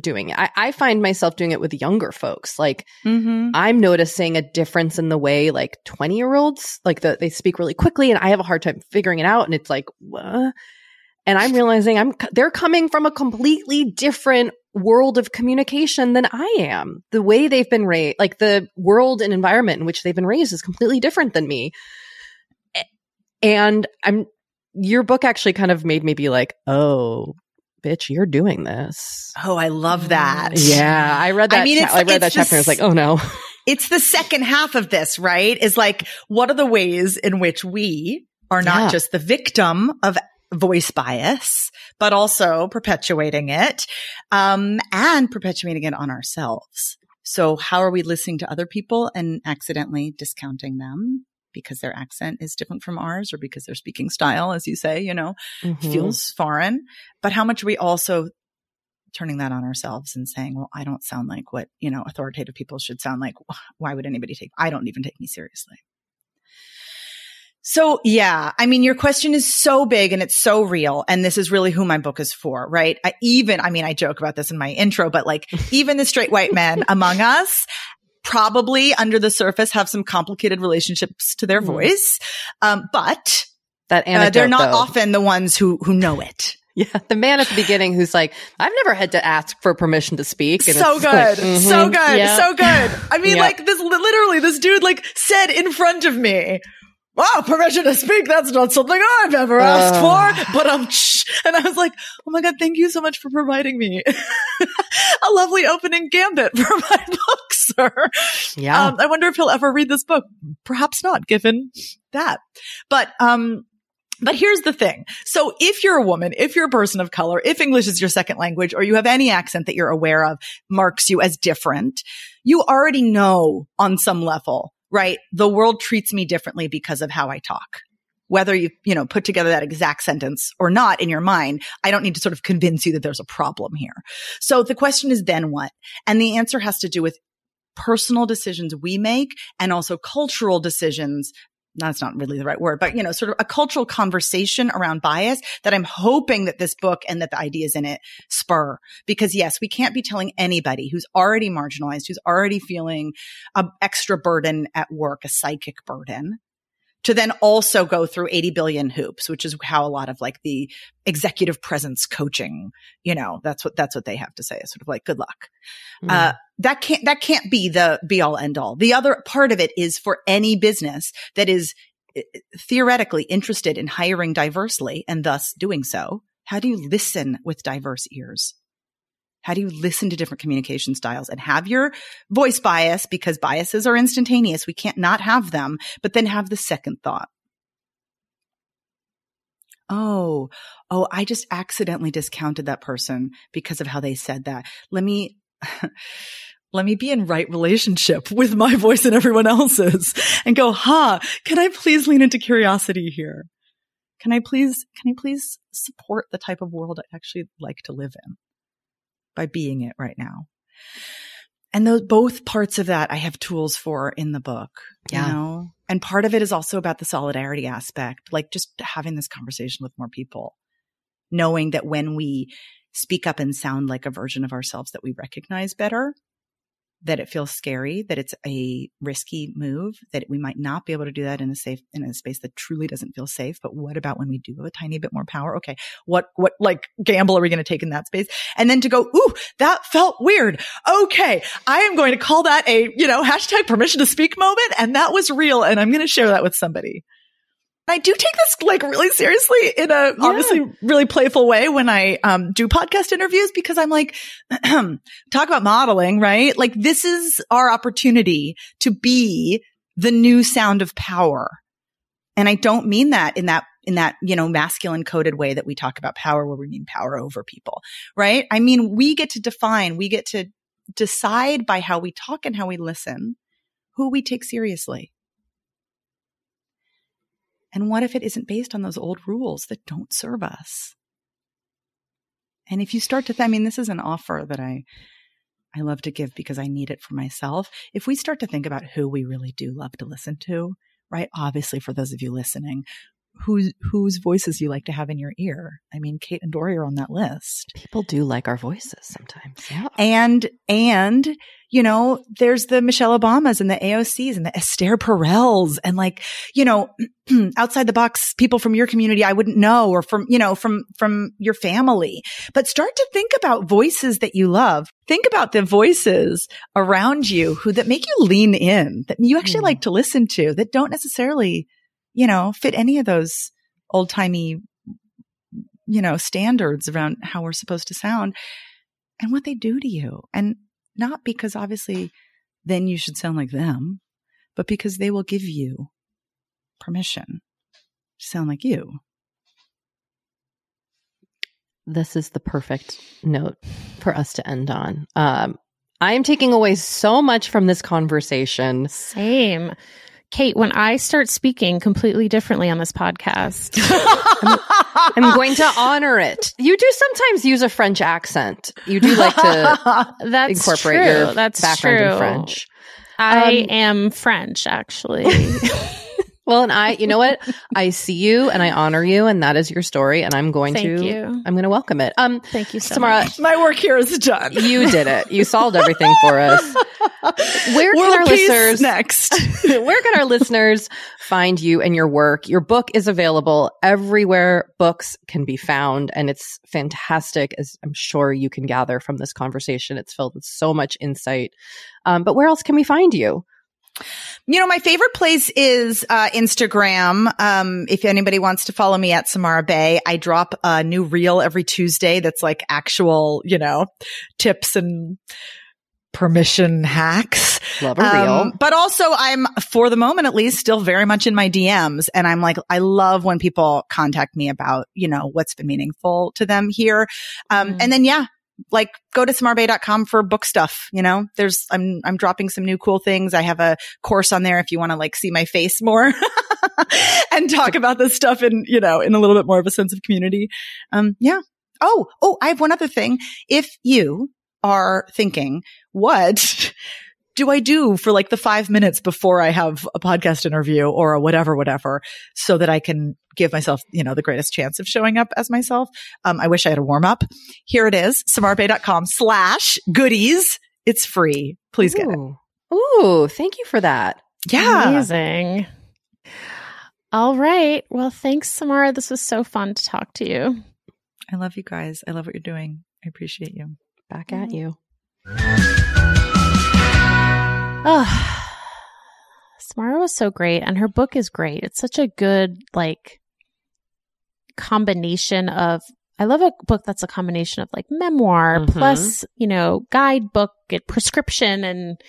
doing it. I, I find myself doing it with younger folks. Like Mm-hmm. I'm noticing a difference in the way like 20 year olds, like the, they speak really quickly and I have a hard time figuring it out. And it's like, what? And I'm realizing I'm, they're coming from a completely different world of communication than I am. The way they've been raised, like the world and environment in which they've been raised is completely different than me. And I'm, your book actually kind of made me be like, oh, bitch, you're doing this. Oh, I love that. Yeah, I read that. I mean, cha- I read that chapter. I was like, oh no. It's the second half of this, right? Is like, what are the ways in which we are not Yeah. just the victim of voice bias, but also perpetuating it, um, and perpetuating it on ourselves. So how are we listening to other people and accidentally discounting them because their accent is different from ours or because their speaking style, as you say, you know, Mhm. feels foreign, but how much are we also turning that on ourselves and saying, well, I don't sound like what, you know, authoritative people should sound like. Why would anybody take, I don't even take me seriously. So yeah, I mean, your question is so big and it's so real. And this is really who my book is for, right? I even, I mean, I joke about this in my intro, but like even the straight white men among us probably under the surface have some complicated relationships to their Mhm. voice. Um, but that uh, they're not though. often the ones who, who know it. Yeah, the man at the beginning who's like, "I've never had to ask for permission to speak." And so good, like, so mhm. good, Yeah. so good. I mean, Yeah. like this, literally, this dude like said in front of me, "Wow, permission to speak. That's not something I've ever asked for." But I'm, and I was like, "Oh my god, thank you so much for providing me a lovely opening gambit for my book, sir." Yeah. Um, I wonder if he'll ever read this book. Perhaps not, given that. But um, but here's the thing. So if you're a woman, if you're a person of color, if English is your second language, or you have any accent that you're aware of marks you as different, you already know on some level, right? The world treats me differently because of how I talk. Whether you, you know, put together that exact sentence or not in your mind, I don't need to sort of convince you that there's a problem here. So the question is then what? And the answer has to do with personal decisions we make and also cultural decisions that's not really the right word, but you know, sort of a cultural conversation around bias that I'm hoping that this book and that the ideas in it spur. Because yes, we can't be telling anybody who's already marginalized, who's already feeling a extra burden at work, a psychic burden, to then also go through 80 billion hoops, which is how a lot of like the executive presence coaching, you know, that's what, that's what they have to say. It's sort of like, good luck. Uh, that can't, that can't be the be all end all. The other part of it is for any business that is uh, theoretically interested in hiring diversely and thus doing so. How do you listen with diverse ears? How do you listen to different communication styles and have your voice bias because biases are instantaneous. We can't not have them, but then have the second thought. Oh, oh, I just accidentally discounted that person because of how they said that. Let me, let me be in right relationship with my voice and everyone else's and go, huh, can I please lean into curiosity here? Can I please, can I please support the type of world I actually like to live in by being it right now? And those both parts of that I have tools for in the book, Yeah. you know? And part of it is also about the solidarity aspect, like just having this conversation with more people, knowing that when we speak up and sound like a version of ourselves that we recognize better, that it feels scary, that it's a risky move, that we might not be able to do that in a safe, in a space that truly doesn't feel safe. But what about when we do have a tiny bit more power? Okay. What, what like gamble are we going to take in that space? And then to go, Ooh, that felt weird. Okay. I am going to call that a, you know, hashtag permission to speak moment. And that was real. And I'm going to share that with somebody. I do take this like really seriously in a yeah. obviously really playful way when I um, do podcast interviews because I'm like, talk about modeling, right? Like this is our opportunity to be the new sound of power. And I don't mean that in that in that, you know, masculine coded way that we talk about power where we mean power over people, right? I mean, we get to define, we get to decide by how we talk and how we listen who we take seriously. And what if it isn't based on those old rules that don't serve us? And if you start to, th- I mean, this is an offer that I, I love to give because I need it for myself. If we start to think about who we really do love to listen to, right? Obviously, for those of you listening, whose whose voices you like to have in your ear. I mean, Kate and Doree are on that list. People do like our voices sometimes. Yeah. And and you know, there's the Michelle Obamas and the AOCs and the Esther Perels and like, you know, outside the box people from your community I wouldn't know or from, you know, from from your family. But start to think about voices that you love. Think about the voices around you who that make you lean in, that you actually mm. like to listen to, that don't necessarily you know, fit any of those old timey, you know, standards around how we're supposed to sound and what they do to you. And not because obviously then you should sound like them, but because they will give you permission to sound like you. This is the perfect note for us to end on. Um, I am taking away so much from this conversation. Same. Kate, when I start speaking completely differently on this podcast, I'm, I'm, going to honor it. You do sometimes use a French accent. You do like to That's incorporate true. your That's background true. in French. I um, am French, actually. Well, and I, you know what? I see you and I honor you, and that is your story, and I'm going Thank to, you. I'm going to welcome it. Um, Thank you so Samara, much. My work here is done. You did it. You solved everything for us. Where World can our listeners next? where can our listeners find you and your work? Your book is available everywhere books can be found, and it's fantastic, as I'm sure you can gather from this conversation. It's filled with so much insight. Um, but where else can we find you? You know, my favorite place is uh, Instagram. Um, if anybody wants to follow me at Samara Bay, I drop a new reel every Tuesday that's like actual, you know, tips and permission hacks. Love a reel. Um, but also I'm, for the moment at least, still very much in my DMs. And I'm like, I love when people contact me about, you know, what's been meaningful to them here. Um, mm. and then, yeah, like go to samarabay.com for book stuff. You know, there's, I'm, I'm dropping some new cool things. I have a course on there if you want to like see my face more and talk about this stuff in, you know, in a little bit more of a sense of community. Um, yeah. Oh, oh, I have one other thing. If you are thinking, what do I do for like the five minutes before I have a podcast interview or a whatever, whatever, so that I can give myself, you know, the greatest chance of showing up as myself. Um, I wish I had a warm up. Here it is, samarabay.com slash goodies. It's free. Please Ooh. get it. Ooh, thank you for that. Yeah. Amazing. All right. Well, thanks, Samara. This was so fun to talk to you. I love you guys. I love what you're doing. I appreciate you. Back at you. Oh, Samara was so great, and her book is great. It's such a good, like, combination of I love a book that's a combination of like memoir mm-hmm. plus, you know, guidebook and prescription and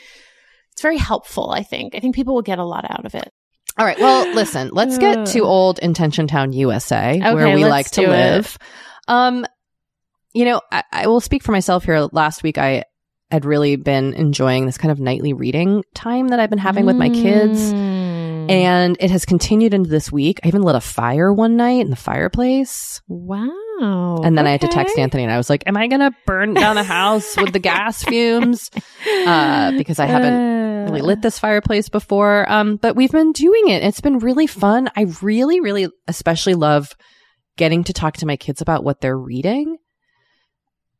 it's very helpful, I think. I think people will get a lot out of it. All right. Well, listen, let's get to old Intention Town, USA, okay, where we like to live. It. Um, you know, I, I will speak for myself here. Last week, I had really been enjoying this kind of nightly reading time that I've been having mm. with my kids. Mm. And it has continued into this week. I even lit a fire one night in the fireplace. Wow. And then okay. I had to text Anthony and I was like, Am I going to burn down the house with the gas fumes? Uh, because I haven't really lit this fireplace before. Um, but we've been doing it. It's been really fun. I really, really especially love getting to talk to my kids about what they're reading.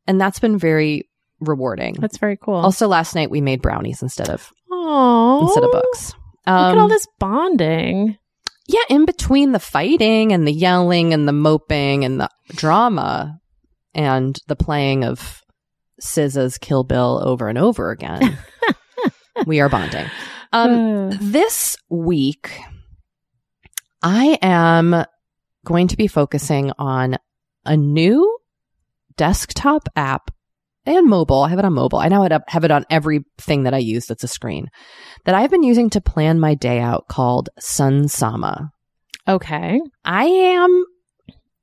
And that's been very rewarding. That's very cool. Also, last night we made brownies instead of Aww. instead of books. Look at all Um, this bonding. yeah, in between the fighting and the yelling and the moping and the drama and the playing of SZA's Kill Bill over and over again, we are bonding. Um, Uh, this week, I am going to be focusing on a new desktop app and mobile. I have it on mobile. I now have it on everything that I use that's a screen that I've been using to plan my day out called Sunsama. okay. I am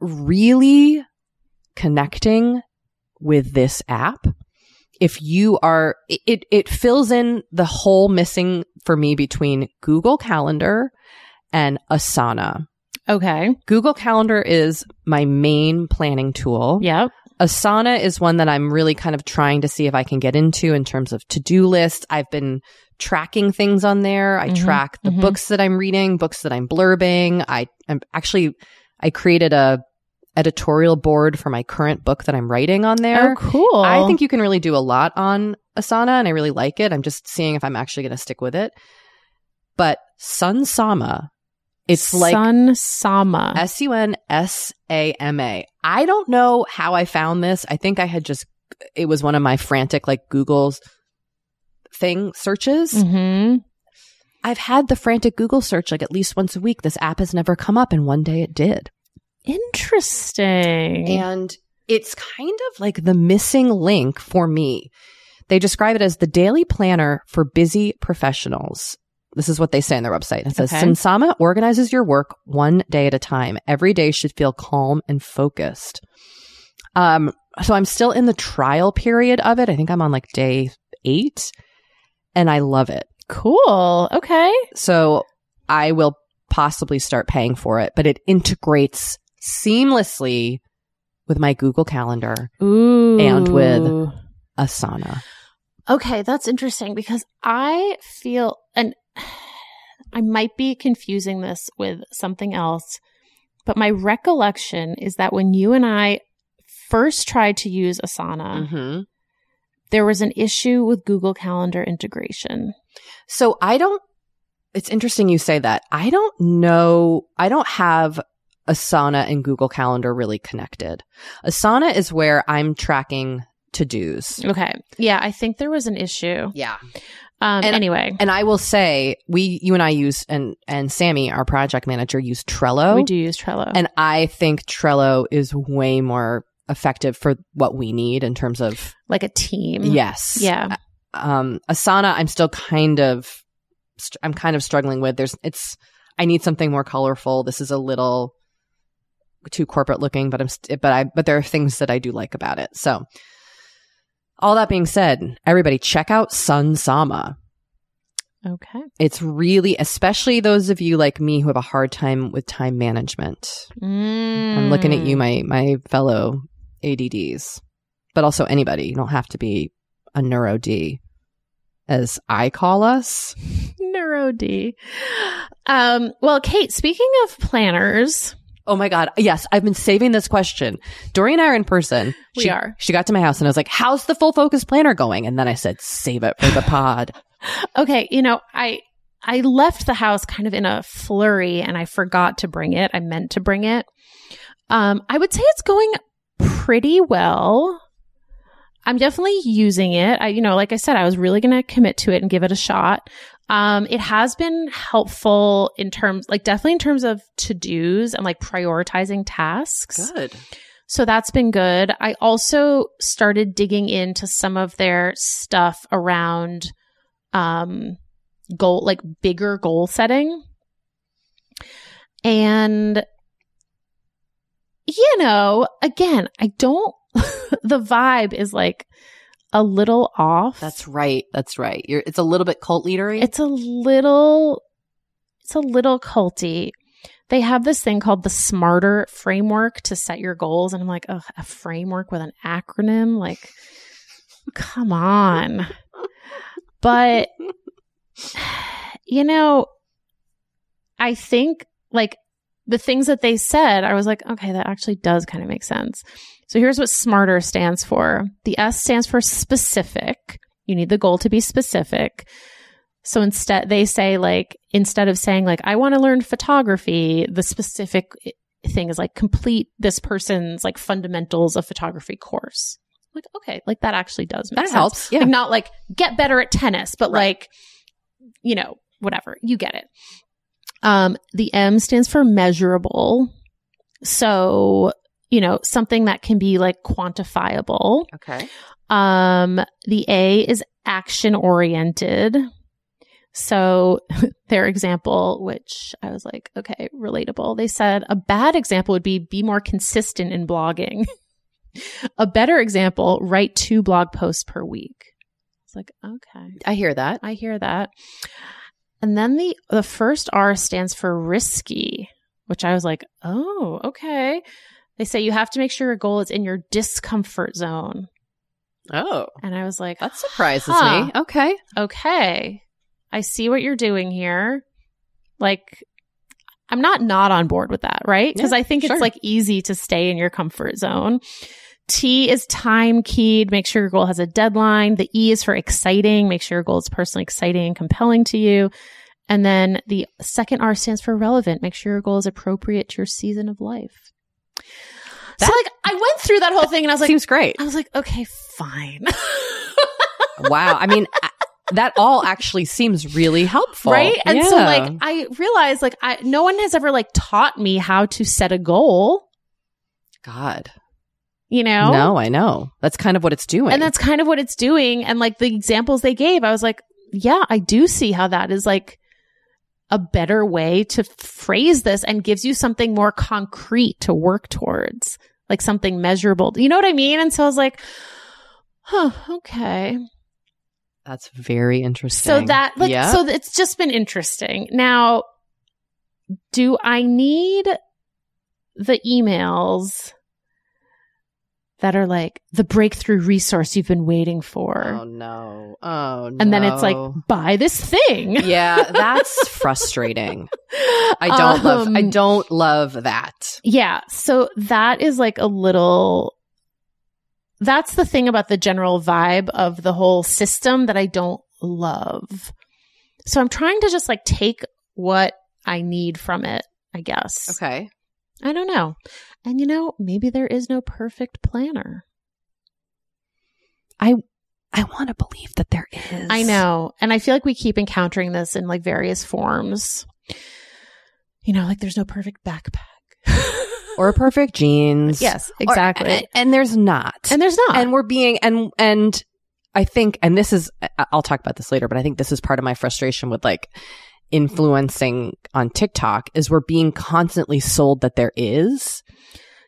really connecting with this app. If you are, it, it fills in the hole missing for me between Google Calendar and Asana. Okay. Google Calendar is my main planning tool. Yep. Asana is one that I'm really kind of trying to see if I can get into in terms of to do list. I've been tracking things on there. I Mhm, track the mhm. books that I'm reading, books that I'm blurbing. I am actually, I created a editorial board for my current book that I'm writing on there. Oh, cool. I think you can really do a lot on Asana and I really like it. I'm just seeing if I'm actually going to stick with it. But Sunsama, it's like Sun Sama. S U N S A M A. I don't know how I found this. I think I had just, it was one of my frantic like Google's thing searches. hmm I've had the frantic Google search like at least once a week. This app has never come up and one day it did. Interesting. And it's kind of like the missing link for me. They describe it as the daily planner for busy professionals. This is what they say on their website. It says Okay. Sunsama organizes your work one day at a time. Every day should feel calm and focused. Um, so I'm still in the trial period of it. I think I'm on like day eight and I love it. cool. Okay. So I will possibly start paying for it, but it integrates seamlessly with my Google Calendar, Ooh. And with- Asana. Okay, that's interesting because I feel, I might be confusing this with something else, but my recollection is that when you and I first tried to use Asana, Mm-hmm. there was an issue with Google Calendar integration. So I don't, it's interesting you say that. I don't know, I don't have Asana and Google Calendar really connected. Asana is where I'm tracking to dos. Okay. Yeah, I think there was an issue. Yeah. Um, And- anyway, And I will say, we, you and I use, and, and Sammy, our project manager, use Trello. we do use Trello. And I think Trello is way more effective for what we need in terms of like a team. yes. Yeah. Um, Asana, I'm still kind of, I'm kind of struggling with. There's, it's, I need something more colorful. This is a little too corporate looking, but I'm, st- but I, but there are things that I do like about it. So, all that being said, everybody check out Sunsama. Okay. It's really, especially those of you like me who have a hard time with time management. I'm looking at you, my my fellow ADDs, but also anybody. You don't have to be a neuro D, as I call us. Neuro D. Um, well, Kate, speaking of planners, Oh my god, yes, I've been saving this question. Doree and I are in person. We she, are. She got to my house and I was like, "How's the full focus planner going?" And then I said, "Save it for the pod." okay, you know, I I left the house kind of in a flurry and I forgot to bring it. I meant to bring it. Um, I would say it's going pretty well. I'm definitely using it. I, you know, like I said, I was really going to commit to it and give it a shot. Um, it has been helpful in terms, like definitely in terms of to dos and like prioritizing tasks. Good. So that's been good. I also started digging into some of their stuff around um goal like bigger goal setting. And you know, again, I don't the vibe is like a little off. That's right. That's right. You're, it's a little bit cult leadery. It's a little it's a little culty. They have this thing called the smarter framework to set your goals and I'm like, "Ugh, a framework with an acronym like come on." But you know, I think like the things that they said, I was like, okay, that actually does kind of make sense. So here's what SMARTER stands for. The S stands for specific. You need the goal to be specific. So instead, they say like, instead of saying like, I want to learn photography, the specific thing is like complete this person's like fundamentals of photography course. Like, okay, like that actually does make That sense. helps, yeah. Like not like get better at tennis, but like, you know, whatever. You get it. Um, the M stands for measurable. So, you know, something that can be like quantifiable. Okay. Um, the A is action oriented. So their example, which I was like, okay, relatable. They said a bad example would be be more consistent in blogging. a better example, write two blog posts per week. It's like, okay. I hear that. I hear that. And then the the first R stands for risky, which I was like, "Oh, okay." They say you have to make sure your goal is in your discomfort zone. Oh, And I was like, that surprises Huh. me. Okay. "Okay. I see what you're doing here." Like I'm not not on board with that, right? Because Yeah, I think sure. it's like easy to stay in your comfort zone. T is time keyed. Make sure your goal has a deadline. The E is for exciting. Make sure your goal is personally exciting and compelling to you. And then the second R stands for relevant. Make sure your goal is appropriate to your season of life. So like I went through that whole thing and I was like, Seems great. I was like, okay, fine. wow. I mean, that all actually seems really helpful. right? And so like I realized like I no one has ever like taught me how to set a goal, God. you know? No, I know. That's kind of what it's doing. And that's kind of what it's doing. And like the examples they gave, I was like, yeah, I do see how that is like a better way to phrase this and gives you something more concrete to work towards, like something measurable. You know what I mean? And so I was like, huh, okay. that's very interesting. So that, like, yeah. so it's just been interesting. Now, do I need the emails that are like the breakthrough resource you've been waiting for? oh no. Oh no. and then it's like buy this thing. yeah, that's frustrating. I don't love I Um, don't love that. Yeah, so that is like a little that's the thing about the general vibe of the whole system that I don't love. So I'm trying to just like take what I need from it, I guess. Okay. I don't know. And you know, maybe there is no perfect planner. I I want to believe that there is. I know. And I feel like we keep encountering this in like various forms. You know, like there's no perfect backpack. Or perfect jeans. yes, Or- exactly. and, and there's not. and there's not. and we're being and and I think and this is I'll talk about this later, but I think this is part of my frustration with like influencing on TikTok is we're being constantly sold that there is.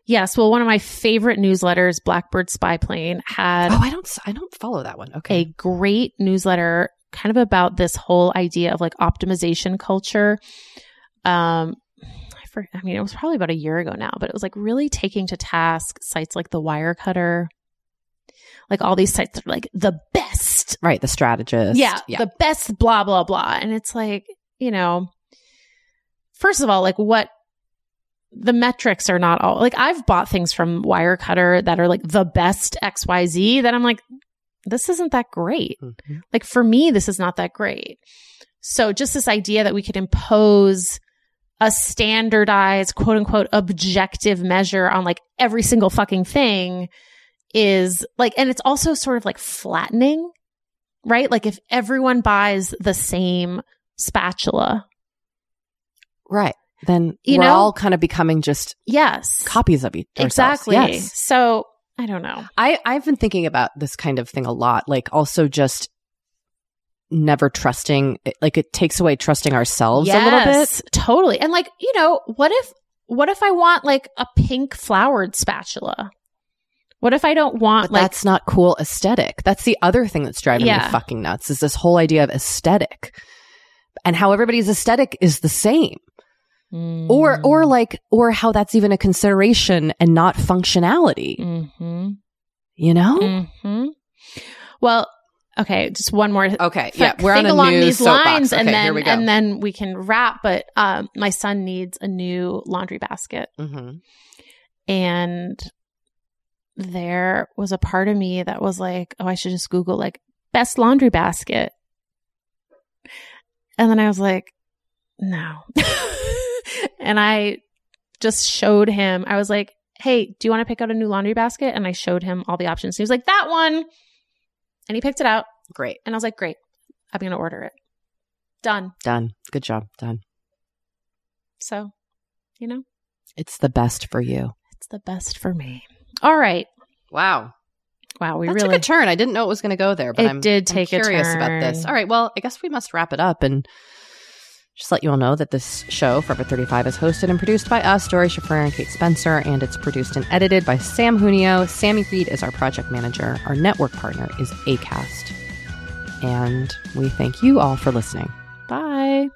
Yes. Well, one of my favorite newsletters, Blackbird Spy Plane, had Oh, I don't I don't follow that one. Okay. a great newsletter kind of about this whole idea of like optimization culture. Um, I, for, I mean, it was probably about a year ago now, but it was like really taking to task sites like the Wirecutter, like all these sites that are like the best. Right, the strategist. Yeah, Yeah. the best, blah, blah, blah. And it's like, you know, first of all, like what the metrics are not all like I've bought things from Wirecutter that are like the best XYZ that I'm like, this isn't that great. Mhm. Like for me, this is not that great. So just this idea that we could impose a standardized quote unquote objective measure on like every single fucking thing is like, and it's also sort of like flattening, right? Like if everyone buys the same spatula, Right. Then You we're know? all kind of becoming just yes, copies of each ourselves. exactly. Yes. So I don't know. I, I've been thinking about this kind of thing a lot. Like also just never trusting like it takes away trusting ourselves a little bit. Totally. And like, you know, what if what if I want like a pink flowered spatula? What if I don't want But like that's not cool aesthetic. That's the other thing that's driving Yeah. me fucking nuts is this whole idea of aesthetic and how everybody's aesthetic is the same. Mm. Or, or like, or how that's even a consideration and not functionality, hmm you know? hmm Well, okay, just one more. Okay. th- Yeah. We're on a along these lines, and then here we go. and then we can wrap. But um, my son needs a new laundry basket, hmm and there was a part of me that was like, oh, I should just Google like best laundry basket. And then I was like, no. and I just showed him, I was like, hey, do you want to pick out a new laundry basket? And I showed him all the options. He was like, that one. And he picked it out. Great. And I was like, great. I'm going to order it. Done. Done. Good job. Done. So, you know, It's the best for you. it's the best for me. All right. Wow. Wow. We that really took a turn. I didn't know it was going to go there, but It I'm, did I'm take a curious about this. turn. All right. Well, I guess we must wrap it up and just let you all know that this show, Forever 35, is hosted and produced by us, Doree Shafrir and Kate Spencer, and it's produced and edited by Sam Junio. Sammy Reed is our project manager. Our network partner is ACAST. And we thank you all for listening. Bye.